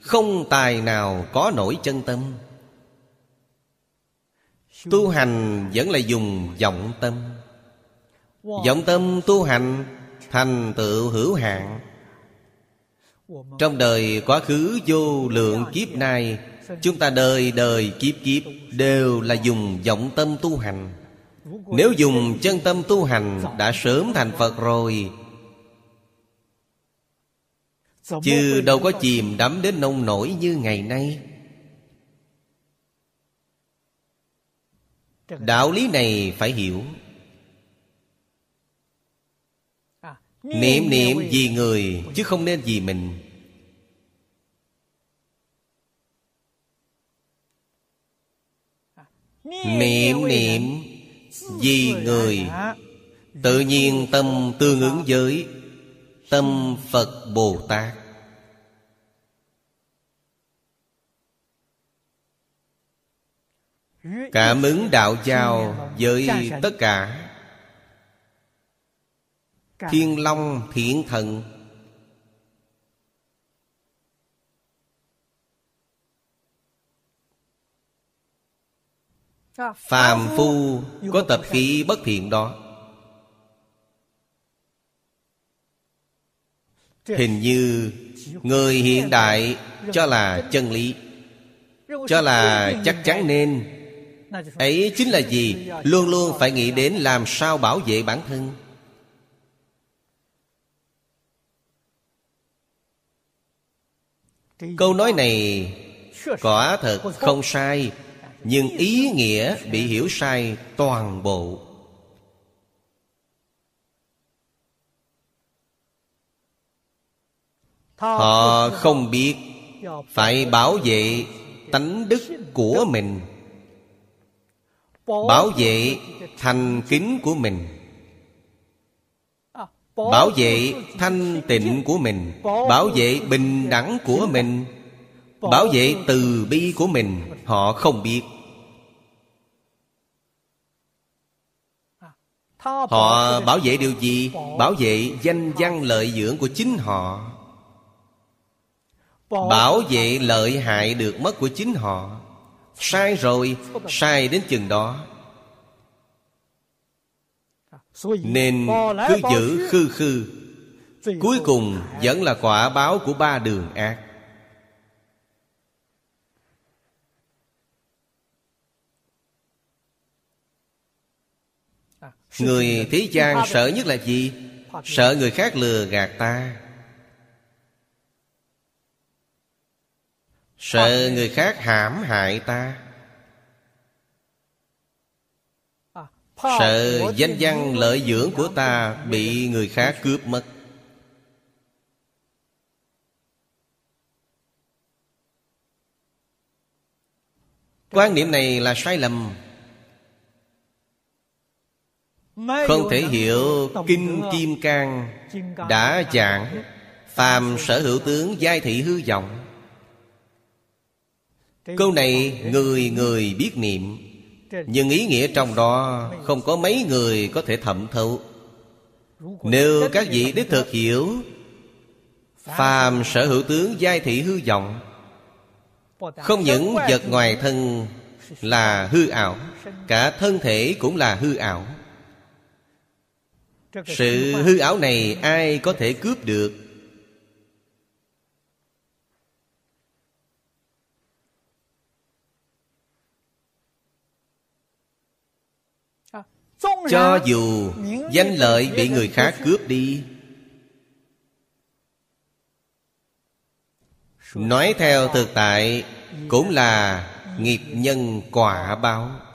không tài nào có nổi chân tâm. Tu hành vẫn là dùng vọng tâm. Vọng tâm tu hành thành tựu hữu hạn. Trong đời quá khứ vô lượng kiếp nay chúng ta đời đời kiếp kiếp đều là dùng vọng tâm tu hành nếu dùng chân tâm tu hành, đã sớm thành phật rồi. Chứ đâu có chìm đắm đến nông nổi như ngày nay. Đạo lý này phải hiểu. Niệm niệm vì người, Chứ không nên vì mình. Niệm niệm vì người Tự nhiên tâm tương ứng với Tâm Phật Bồ Tát. Cảm ứng đạo giao với tất cả. Thiên Long Thiện Thần. Phàm phu có tập khí bất thiện đó. Hình như Người hiện đại cho là chân lý, Cho là chắc chắn nên. Ấy chính là gì? Luôn luôn phải nghĩ đến làm sao bảo vệ bản thân. Câu nói này Quả thật không sai. Nhưng ý nghĩa bị hiểu sai toàn bộ. Họ không biết Phải bảo vệ tánh đức của mình Bảo vệ thành kính của mình Bảo vệ thanh tịnh của mình Bảo vệ bình đẳng của mình Bảo vệ từ bi của mình, Họ không biết. Họ bảo vệ điều gì? Bảo vệ danh văn lợi dưỡng của chính họ. Bảo vệ lợi hại được mất của chính họ. Sai rồi, Sai đến chừng đó. Nên cứ giữ khư khư. Cuối cùng vẫn là quả báo của ba đường ác. Người thế gian sợ nhất là gì? Sợ người khác lừa gạt ta. Sợ người khác hãm hại ta. Sợ danh văn lợi dưỡng của ta Bị người khác cướp mất. Quan niệm này là sai lầm. Không thể hiểu Kinh Kim Cang Đã giảng Phàm sở hữu tướng giai thị hư vọng. Câu này người người biết niệm Nhưng ý nghĩa trong đó Không có mấy người có thể thẩm thấu. Nếu các vị đích thực hiểu Phàm sở hữu tướng giai thị hư vọng Không những vật ngoài thân là hư ảo Cả thân thể cũng là hư ảo Sự hư ảo này ai có thể cướp được? Cho dù danh lợi bị người khác cướp đi. Nói theo thực tại Cũng là nghiệp nhân quả báo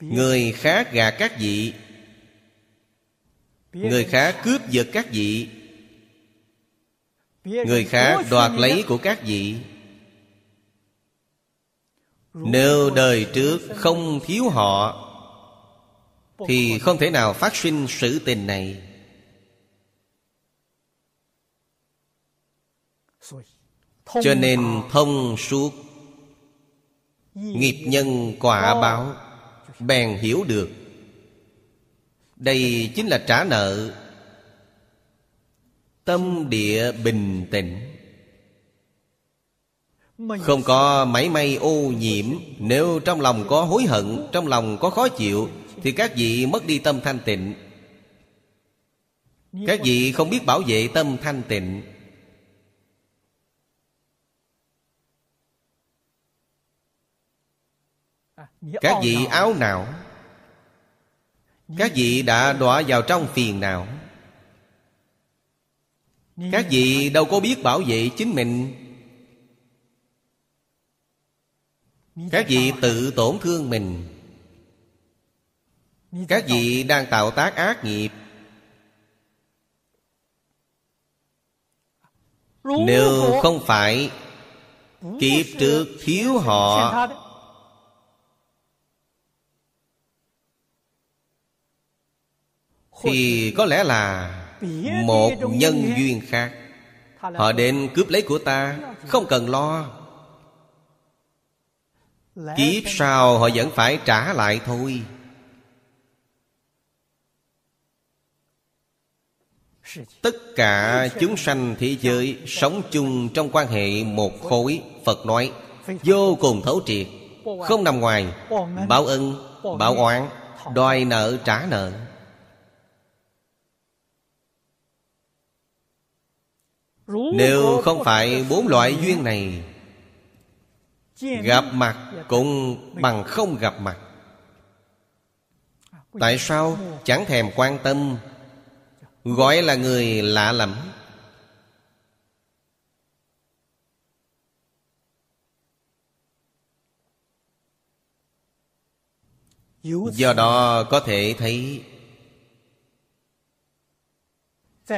Người khác gạt các vị. Người khác cướp giật các vị. Người khác đoạt lấy của các vị. Nếu đời trước không thiếu họ, Thì không thể nào phát sinh sự tình này. Cho nên thông suốt, Nghiệp nhân quả báo. Bèn hiểu được. Đây chính là trả nợ. Tâm địa bình tĩnh. Không có mảy may ô nhiễm. Nếu trong lòng có hối hận, Trong lòng có khó chịu, Thì các vị mất đi tâm thanh tịnh. Các vị không biết bảo vệ tâm thanh tịnh. Các vị áo não Các vị đã đọa vào trong phiền não Các vị đâu có biết bảo vệ chính mình? Các vị tự tổn thương mình? Các vị đang tạo tác ác nghiệp? Nếu không phải Kiếp trước thiếu họ Thì có lẽ là Một nhân duyên khác. Họ đến cướp lấy của ta Không cần lo. Kiếp sau họ vẫn phải trả lại thôi. Tất cả chúng sanh thế giới Sống chung trong quan hệ một khối Phật nói Vô cùng thấu triệt. Không nằm ngoài Báo ân, báo oán Đòi nợ trả nợ. Nếu không phải bốn loại duyên này Gặp mặt cũng bằng không gặp mặt. Tại sao chẳng thèm quan tâm? Gọi là người lạ lẫm. Do đó có thể thấy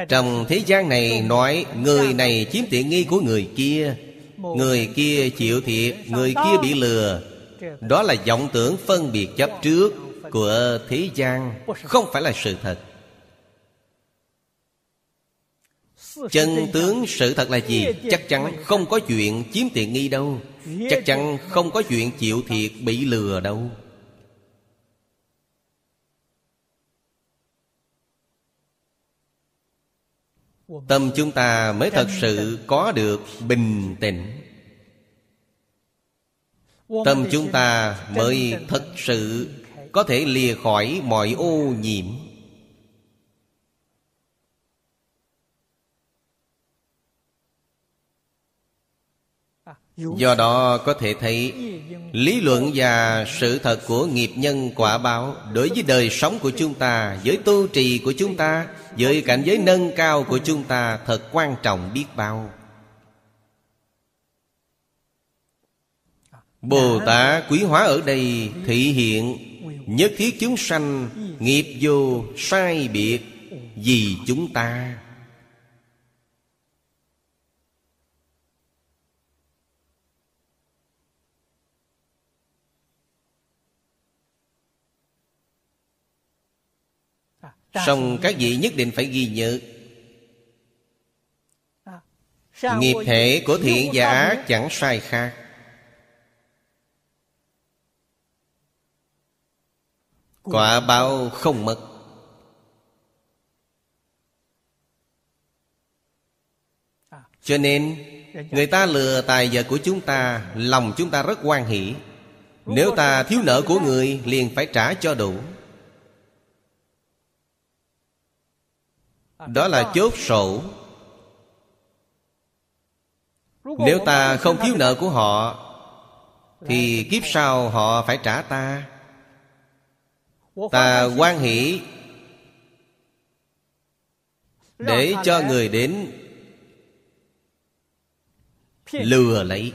trong thế gian này nói, Người này chiếm tiện nghi của người kia. Người kia chịu thiệt, Người kia bị lừa. Đó là vọng tưởng phân biệt chấp trước Của thế gian, Không phải là sự thật. Chân tướng sự thật là gì? Chắc chắn không có chuyện chiếm tiện nghi đâu. Chắc chắn không có chuyện chịu thiệt, bị lừa đâu. Tâm chúng ta mới thật sự có được bình tĩnh. Tâm chúng ta mới thật sự có thể lìa khỏi mọi ô nhiễm. Do đó có thể thấy Lý luận và sự thật của nghiệp nhân quả báo Đối với đời sống của chúng ta Với tu trì của chúng ta Với cảnh giới nâng cao của chúng ta Thật quan trọng biết bao. Bồ Tát quý hóa ở đây Thị hiện Nhất thiết chúng sanh Nghiệp vô sai biệt Vì chúng ta Xong các vị nhất định phải ghi nhớ. Nghiệp thể của thiện và ác chẳng sai khác. Quả báo không mất. Cho nên Người ta lừa tài vật của chúng ta Lòng chúng ta rất quan hỷ. Nếu ta thiếu nợ của người Liền phải trả cho đủ Đó là chốt sổ. Nếu ta không thiếu nợ của họ, Thì kiếp sau họ phải trả ta. Ta quan hỷ Để cho người đến Lừa lấy.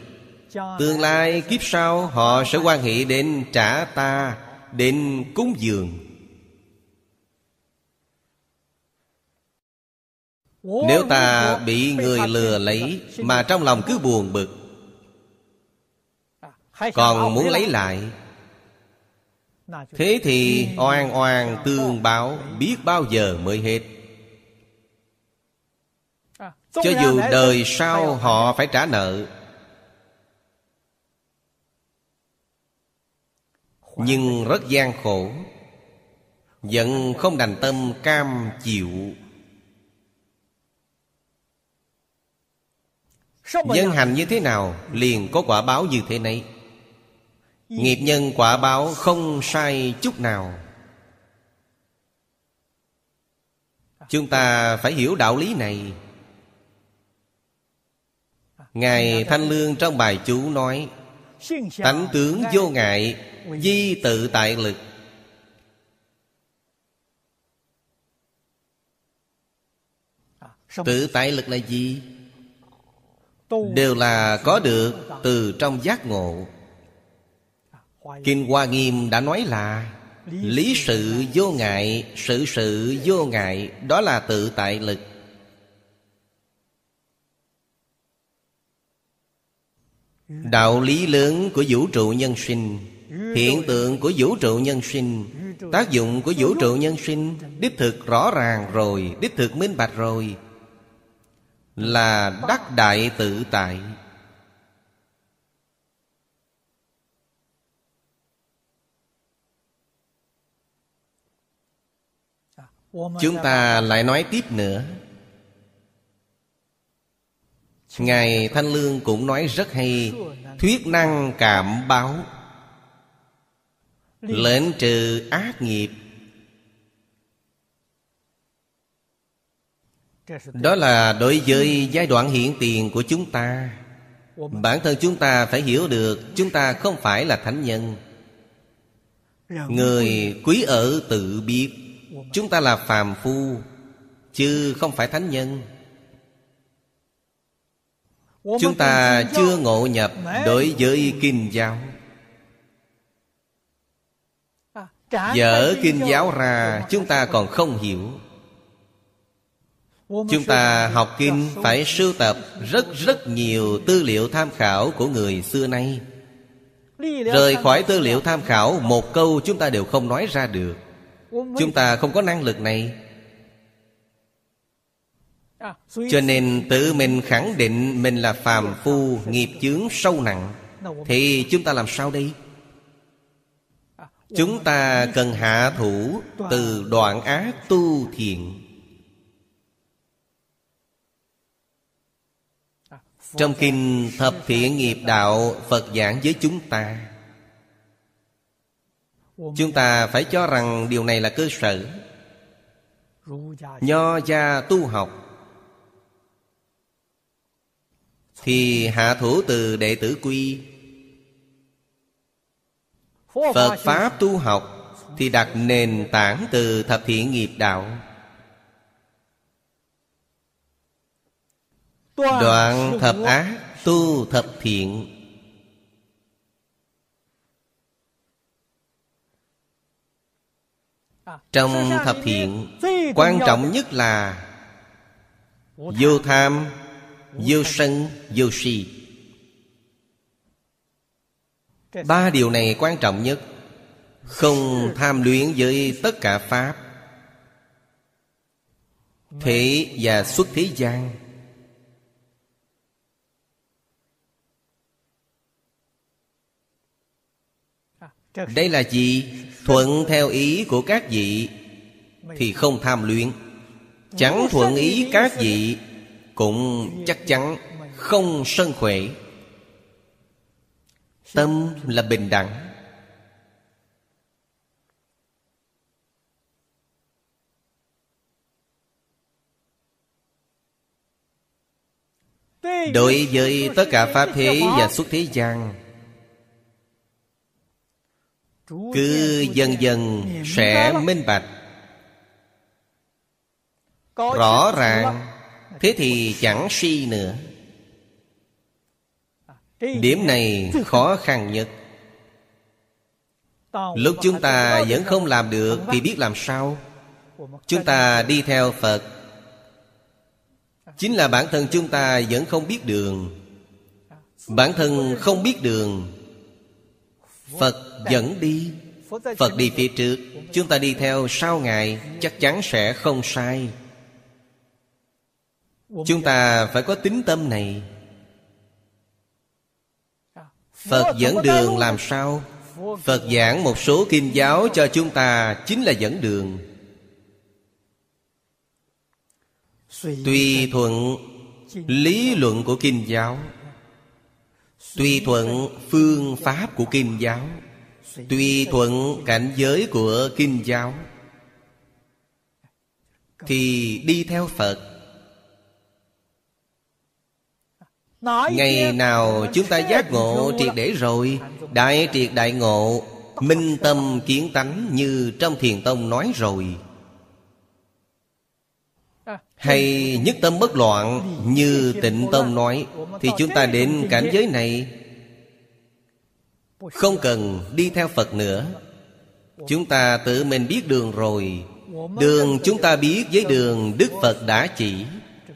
Tương lai kiếp sau Họ sẽ quan hệ đến trả ta, Đến cúng dường. Nếu ta bị người lừa lấy Mà trong lòng cứ buồn bực. Còn muốn lấy lại. Thế thì oan oan tương báo Biết bao giờ mới hết. Cho dù đời sau họ phải trả nợ. Nhưng rất gian khổ. Giận không đành tâm cam chịu Nhân hành như thế nào Liền có quả báo như thế này. Nghiệp nhân quả báo không sai chút nào. Chúng ta phải hiểu đạo lý này. Ngài Thanh Lương trong bài chú nói Tánh tướng vô ngại Di tự tại lực. Tự tại lực là gì? Đều là có được từ trong giác ngộ. Kinh Hoa Nghiêm đã nói là, Lý sự vô ngại, Sự sự vô ngại, Đó là tự tại lực. Đạo lý lớn của vũ trụ nhân sinh, Hiện tượng của vũ trụ nhân sinh, Tác dụng của vũ trụ nhân sinh, Đích thực rõ ràng rồi, Đích thực minh bạch rồi. Là đắc đại tự tại. Chúng ta lại nói tiếp nữa. Ngài Thanh Lương cũng nói rất hay, Thuyết năng cảm báo. Lệnh trừ ác nghiệp Đó là đối với giai đoạn hiện tiền của chúng ta. Bản thân chúng ta phải hiểu được Chúng ta không phải là thánh nhân. Người quý ở tự biết. Chúng ta là phàm phu Chứ không phải thánh nhân. Chúng ta chưa ngộ nhập đối với kinh giáo. Dở kinh giáo ra Chúng ta còn không hiểu Chúng ta học kinh phải sưu tập rất rất nhiều tư liệu tham khảo của người xưa nay. Rời khỏi tư liệu tham khảo Một câu chúng ta đều không nói ra được. Chúng ta không có năng lực này. Cho nên tự mình khẳng định Mình là phàm phu nghiệp chướng sâu nặng. Thì chúng ta làm sao đây? Chúng ta cần hạ thủ Từ đoạn ác tu thiện Trong kinh thập thiện nghiệp đạo, Phật giảng với chúng ta Chúng ta phải cho rằng điều này là cơ sở. Nho gia tu học, Thì hạ thủ từ đệ tử quy. Phật Pháp tu học Thì đặt nền tảng từ thập thiện nghiệp đạo. Đoạn thập ác tu thập thiện. Trong thập thiện Quan trọng nhất là Vô tham Vô sân Vô si. Ba điều này quan trọng nhất. Không tham luyện với tất cả Pháp Thế và xuất thế gian Đây là gì? Thuận theo ý của các vị Thì không tham luyện Chẳng thuận ý các vị Cũng chắc chắn không sân khỏe. Tâm là bình đẳng. Đối với tất cả Pháp thế và xuất thế gian cứ dần dần sẽ minh bạch. Rõ ràng, Thế thì chẳng suy nữa. Điểm này khó khăn nhất. Lúc chúng ta vẫn không làm được Thì biết làm sao? Chúng ta đi theo Phật. Chính là bản thân chúng ta vẫn không biết đường. Bản thân không biết đường Phật dẫn đi. Phật đi phía trước. Chúng ta đi theo sau Ngài. Chắc chắn sẽ không sai. Chúng ta phải có tính tâm này. Phật dẫn đường làm sao? Phật giảng một số kinh giáo cho chúng ta Chính là dẫn đường. Tùy thuận lý luận của kinh giáo Tùy thuận phương pháp của kinh giáo Tùy thuận cảnh giới của kinh giáo, Thì đi theo Phật. Ngày nào chúng ta giác ngộ triệt để rồi, Đại triệt đại ngộ, Minh tâm kiến tánh như trong thiền tông nói rồi. Hay nhất tâm bất loạn như tịnh tông nói, Thì chúng ta đến cảnh giới này. Không cần đi theo Phật nữa. Chúng ta tự mình biết đường rồi. Đường chúng ta biết với đường Đức Phật đã chỉ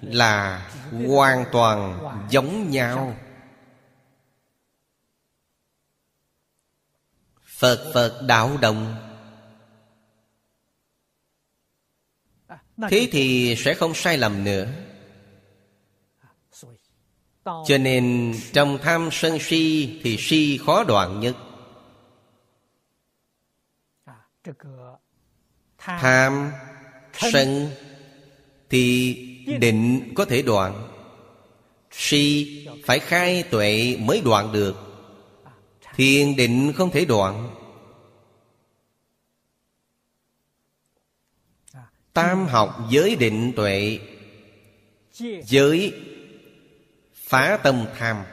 Là hoàn toàn giống nhau. Phật phật đạo đồng thế thì sẽ không sai lầm nữa. Cho nên trong tham sân si thì si khó đoạn nhất. Tham sân thì định có thể đoạn. Si phải khai tuệ mới đoạn được. Thiền định không thể đoạn tam học giới định tuệ, giới phá tâm tham.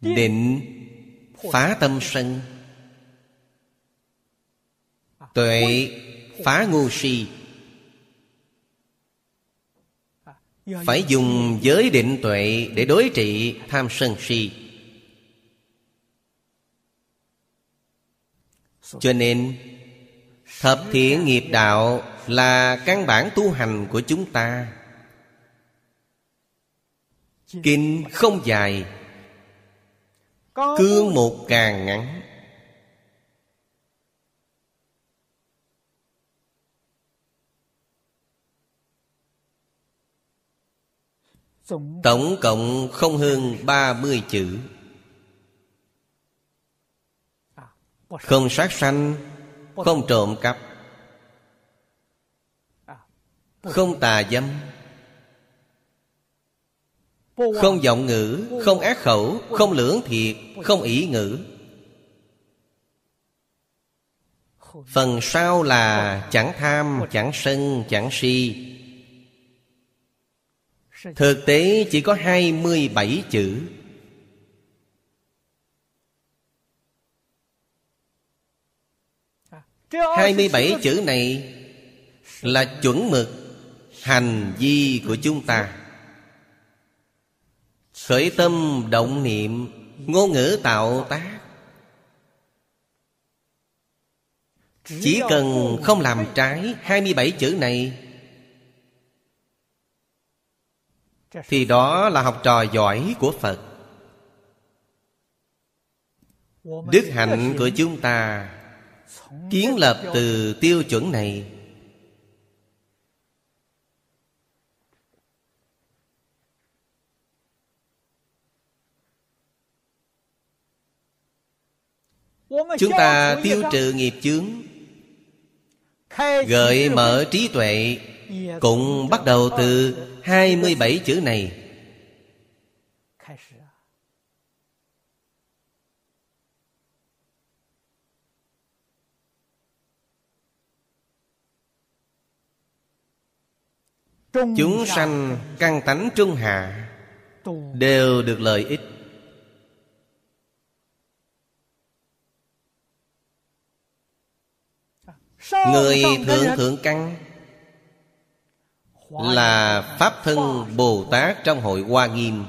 Định phá tâm sân, tuệ phá ngu si. Phải dùng giới định tuệ để đối trị tham sân si. Cho nên thập thiện nghiệp đạo là căn bản tu hành của chúng ta. Kinh không dài, cương một càng ngắn. Tổng cộng không hơn ba mươi chữ. Không sát sanh không trộm cắp. Không tà dâm. Không giọng ngữ, Không ác khẩu, Không lưỡng thiệt, Không ý ngữ. Phần sau là chẳng tham, Chẳng sân, Chẳng si. Thực tế chỉ có 27 chữ. Hai mươi bảy chữ này Là chuẩn mực Hành vi của chúng ta. Khởi tâm động niệm, Ngôn ngữ tạo tác. Chỉ cần không làm trái 27 chữ này, thì đó là học trò giỏi của phật. Đức hạnh của chúng ta kiến lập từ tiêu chuẩn này. Chúng ta tiêu trừ nghiệp chướng, Gợi mở trí tuệ Cũng bắt đầu từ 27 chữ này. Chúng sanh căn tánh trung hạ Đều được lợi ích. Người thượng thượng căn Là Pháp thân Bồ Tát trong hội Hoa Nghiêm.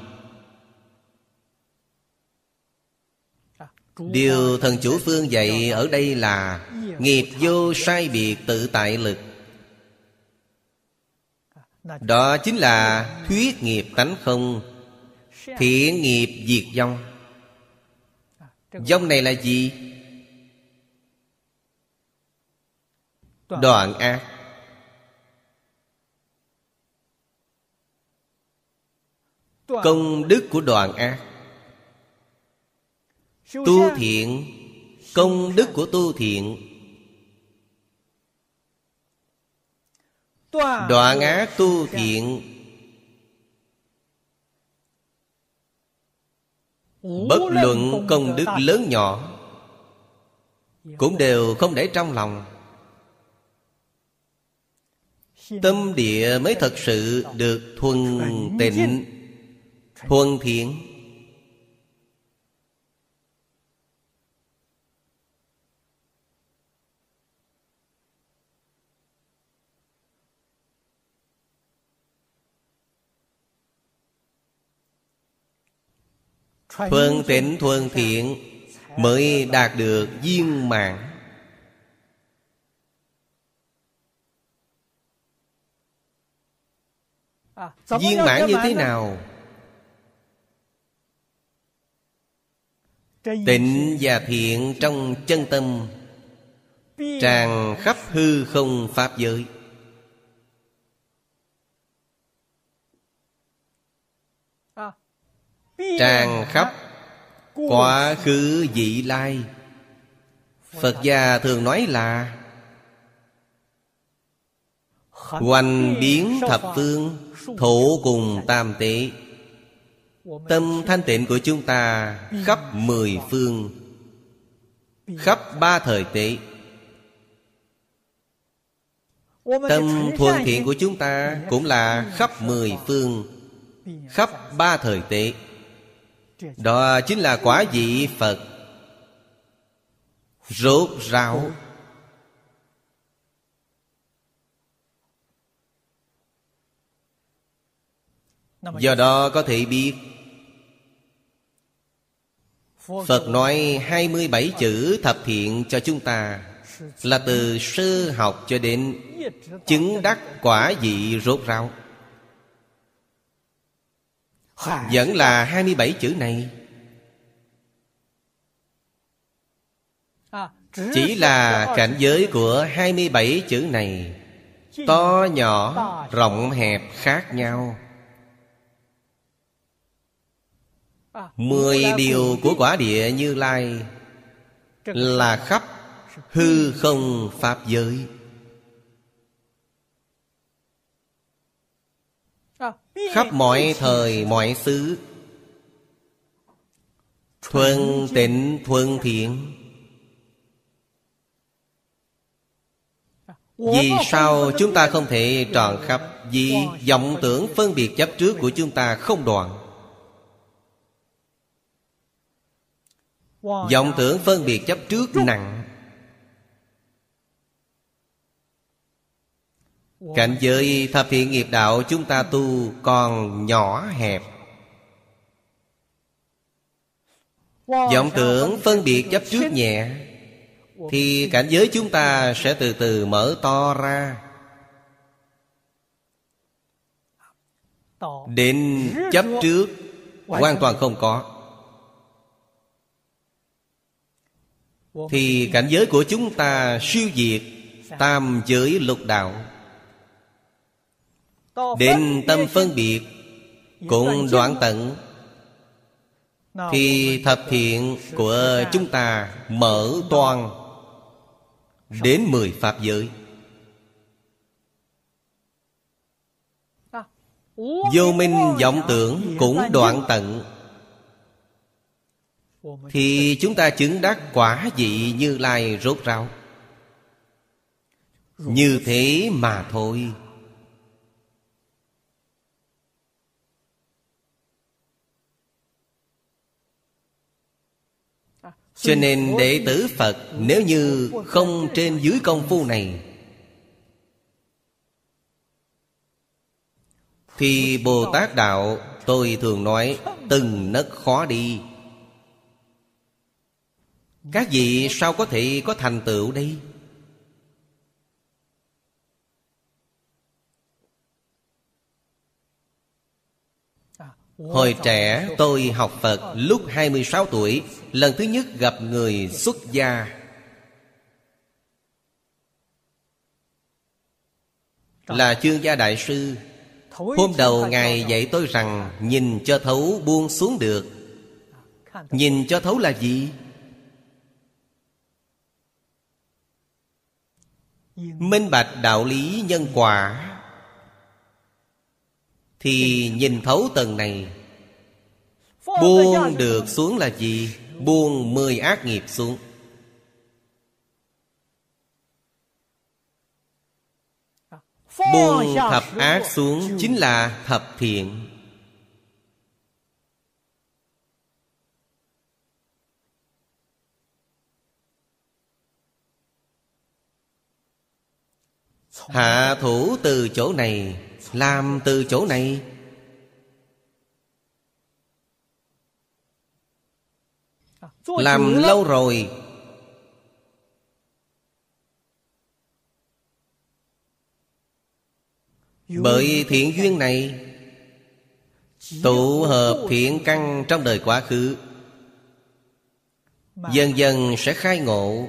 Điều thần chủ phương dạy ở đây là Nghiệp vô sai biệt tự tại lực đó chính là thuyết nghiệp tánh không, Thiện nghiệp diệt vong. Vong này là gì? Đoạn ác Công đức của đoạn ác Tu thiện. Công đức của tu thiện. Đoạn ác tu thiện. Bất luận công đức lớn nhỏ Cũng đều không để trong lòng. Tâm địa mới thật sự được thuần tịnh Thuần thiện Thuần tịnh thuần thiện Mới đạt được viên mạng Viên mãn như thế nào? Tịnh và thiện trong chân tâm Tràn khắp hư không Pháp giới Tràn khắp Quá khứ vị lai. Phật gia thường nói là Hoành biến thập phương Thủ cùng tam tế. Tâm thanh tịnh của chúng ta Khắp mười phương, Khắp ba thời tế. Tâm thuần thiện của chúng ta Cũng là khắp mười phương, Khắp ba thời tế. Đó chính là quả vị Phật. Rốt ráo. Do đó có thể biết, Phật nói 27 chữ thập thiện cho chúng ta Là từ sư học cho đến Chứng đắc quả vị rốt ráo. Vẫn là 27 chữ này. Chỉ là cảnh giới của 27 chữ này. To nhỏ, rộng hẹp khác nhau. Mười điều của quả địa như lai Là khắp hư không pháp giới. Khắp mọi thời, mọi xứ. Thuần tịnh thuần thiện. Vì sao chúng ta không thể tròn khắp? Vì vọng tưởng phân biệt chấp trước của chúng ta không đoạn. Vọng tưởng phân biệt chấp trước nặng. Cảnh giới thập thiện nghiệp đạo chúng ta tu còn nhỏ hẹp. Vọng tưởng phân biệt chấp trước nhẹ, thì cảnh giới chúng ta sẽ từ từ mở to ra. Đến chấp trước hoàn toàn không có. Thì cảnh giới của chúng ta siêu diệt Tam giới lục đạo. Đến tâm phân biệt Cũng đoạn tận. Thì thập thiện của chúng ta mở toan Đến mười Pháp giới. Vô minh vọng tưởng cũng đoạn tận. Thì chúng ta chứng đắc quả vị như lai rốt ráo. Như thế mà thôi Cho nên đệ tử Phật, Nếu như không trên dưới công phu này, Thì Bồ Tát Đạo, Tôi thường nói, Từng nấc khó đi. Các vị sao có thể có thành tựu đây? Hồi trẻ tôi học Phật lúc 26 tuổi Lần thứ nhất gặp người xuất gia. Là chương gia đại sư. Hôm đầu Ngài dạy tôi rằng Nhìn cho thấu buông xuống được. Nhìn cho thấu là gì? Minh bạch đạo lý nhân quả. Thì nhìn thấu tầng này Buông được xuống là gì? Buông mười ác nghiệp xuống. Buông thập ác xuống chính là thập thiện. Hạ thủ từ chỗ này, Làm từ chỗ này Làm lâu rồi. Bởi thiện duyên này Tụ hợp thiện căn trong đời quá khứ. Dần dần sẽ khai ngộ.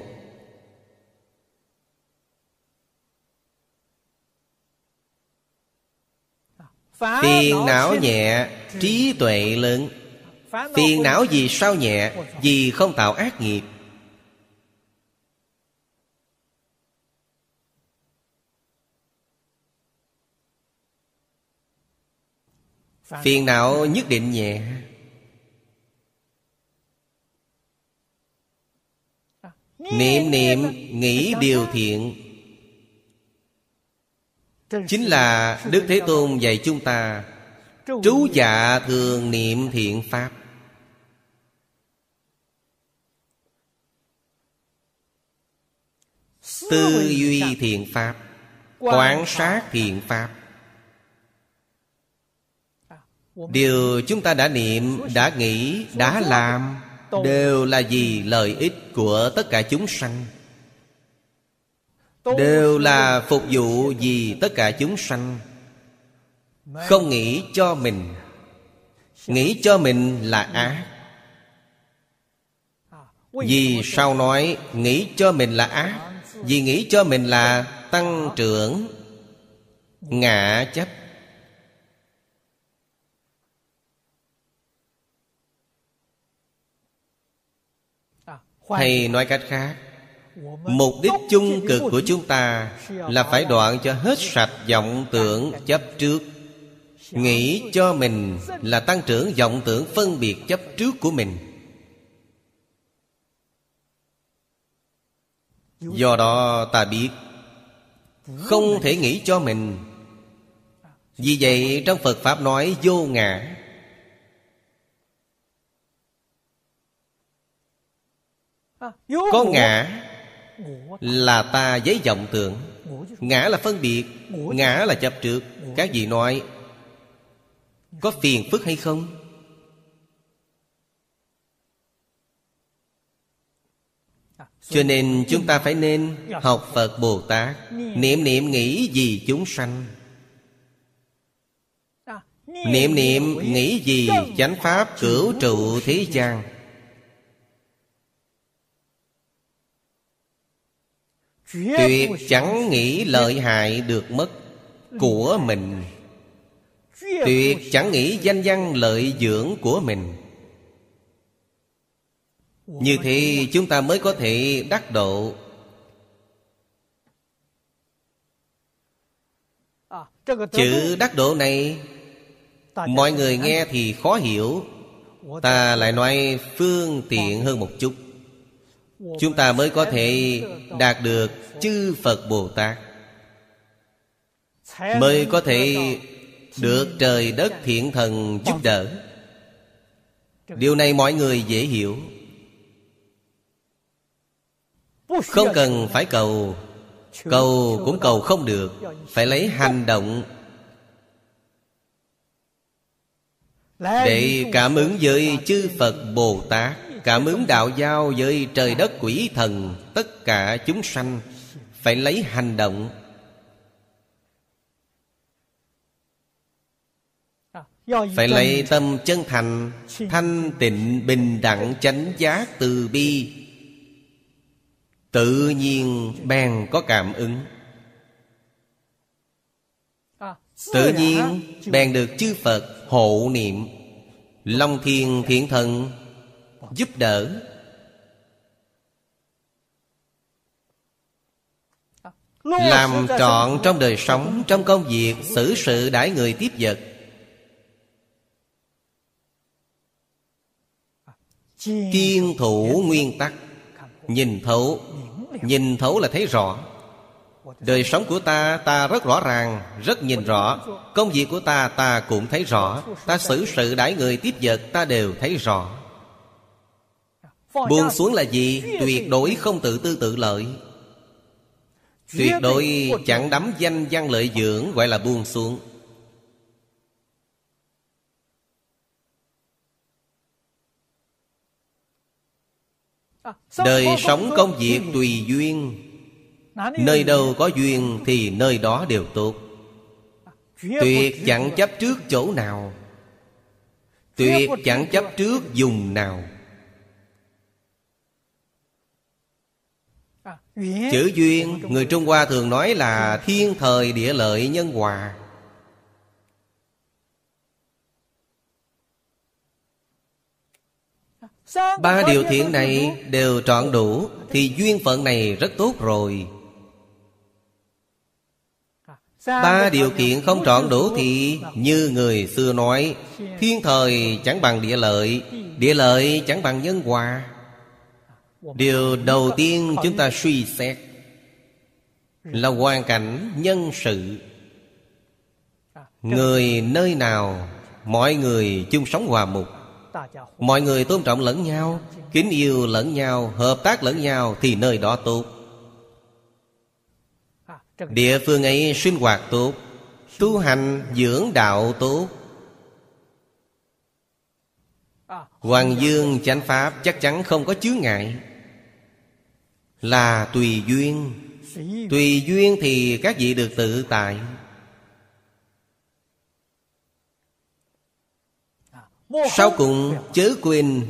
Phiền não nhẹ Trí tuệ lớn Phiền não gì sao nhẹ, Vì không tạo ác nghiệp. Phiền não nhất định nhẹ. Niệm niệm, nghĩ điều thiện. Chính là Đức Thế Tôn dạy chúng ta, Trú dạ thường niệm thiện Pháp. Tư duy thiện Pháp Quán sát thiện Pháp. Điều chúng ta đã niệm, đã nghĩ, đã làm Đều là gì lợi ích của tất cả chúng sanh. Đều là phục vụ vì tất cả chúng sanh. Không nghĩ cho mình. Nghĩ cho mình là ác. Vì sao nói nghĩ cho mình là ác vì nghĩ cho mình là tăng trưởng Ngã chấp. Hay nói cách khác, mục đích chung cực của chúng ta là phải đoạn cho hết sạch vọng tưởng chấp trước. Nghĩ cho mình là tăng trưởng vọng tưởng phân biệt chấp trước của mình. Do đó ta biết, không thể nghĩ cho mình. Vì vậy trong phật pháp nói vô ngã. Có ngã Là ta giấy vọng tưởng. Ngã là phân biệt, Ngã là chấp trước. Các vị nói, Có phiền phức hay không? Cho nên chúng ta phải nên Học Phật Bồ Tát, Niệm niệm nghĩ gì chúng sanh. Niệm niệm nghĩ gì chánh pháp cửu trụ thế gian. Tuyệt chẳng nghĩ lợi hại được mất Của mình. Tuyệt chẳng nghĩ danh văn lợi dưỡng của mình. Như thế chúng ta mới có thể đắc độ. Chữ đắc độ này, Mọi người nghe thì khó hiểu. Ta lại nói phương tiện hơn một chút. Chúng ta mới có thể đạt được chư Phật Bồ Tát. Mới có thể được trời đất thiện thần giúp đỡ. Điều này mọi người dễ hiểu. Không cần phải cầu. Cầu cũng cầu không được. Phải lấy hành động. Để cảm ứng với chư Phật Bồ Tát, Cảm ứng đạo giao với trời đất quỷ thần, Tất cả chúng sanh, Phải lấy hành động. Phải lấy tâm chân thành, Thanh tịnh, bình đẳng, chánh giác từ bi Tự nhiên bèn có cảm ứng. Tự nhiên bèn được chư Phật hộ niệm. Long thiên thiện thần giúp đỡ. Làm trọn trong đời sống Trong công việc xử sự đãi người tiếp vật. Kiên thủ nguyên tắc Nhìn thấu Nhìn thấu là thấy rõ. Đời sống của ta ta rất rõ ràng, Rất nhìn rõ. Công việc của ta ta cũng thấy rõ. Ta xử sự đãi người tiếp vật, ta đều thấy rõ. Buông xuống là gì? Tuyệt đối không tự tư tự lợi. Tuyệt đối chẳng đắm danh văn lợi dưỡng, Gọi là buông xuống. Đời sống công việc tùy duyên. Nơi đâu có duyên thì nơi đó đều tốt. Tuyệt chẳng chấp trước chỗ nào. Tuyệt chẳng chấp trước dùng nào. Chữ duyên Người Trung Hoa thường nói là Thiên thời địa lợi nhân hòa Ba điều thiện này đều trọn đủ Thì duyên phận này rất tốt rồi. Ba điều kiện không trọn đủ thì Như người xưa nói Thiên thời chẳng bằng địa lợi Địa lợi chẳng bằng nhân hòa. Điều đầu tiên chúng ta suy xét Là hoàn cảnh nhân sự. Người nơi nào Mọi người chung sống hòa mục Mọi người tôn trọng lẫn nhau Kính yêu lẫn nhau Hợp tác lẫn nhau Thì nơi đó tốt. Địa phương ấy sinh hoạt tốt Tu hành dưỡng đạo tốt. Hoàng dương chánh pháp chắc chắn không có chướng ngại. Là tùy duyên. Tùy duyên thì các vị được tự tại Sau cùng chớ quên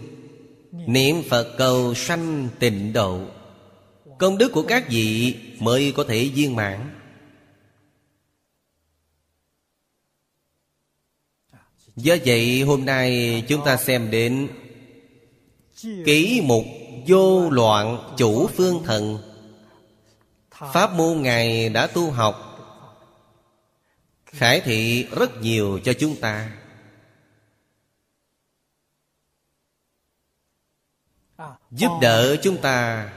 Niệm Phật cầu sanh tịnh độ. Công đức của các vị mới có thể viên mãn. Do vậy, hôm nay chúng ta xem đến Ký mục vô loạn chủ phương thần. Pháp môn Ngài đã tu học, Khải thị rất nhiều cho chúng ta. giúp đỡ chúng ta.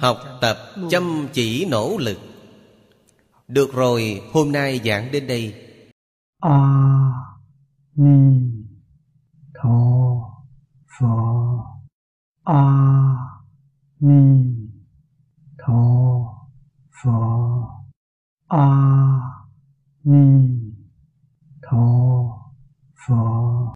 Học tập chăm chỉ nỗ lực. Được rồi, hôm nay giảng đến đây. A ni tho pho. A ni tho pho. A ni tho for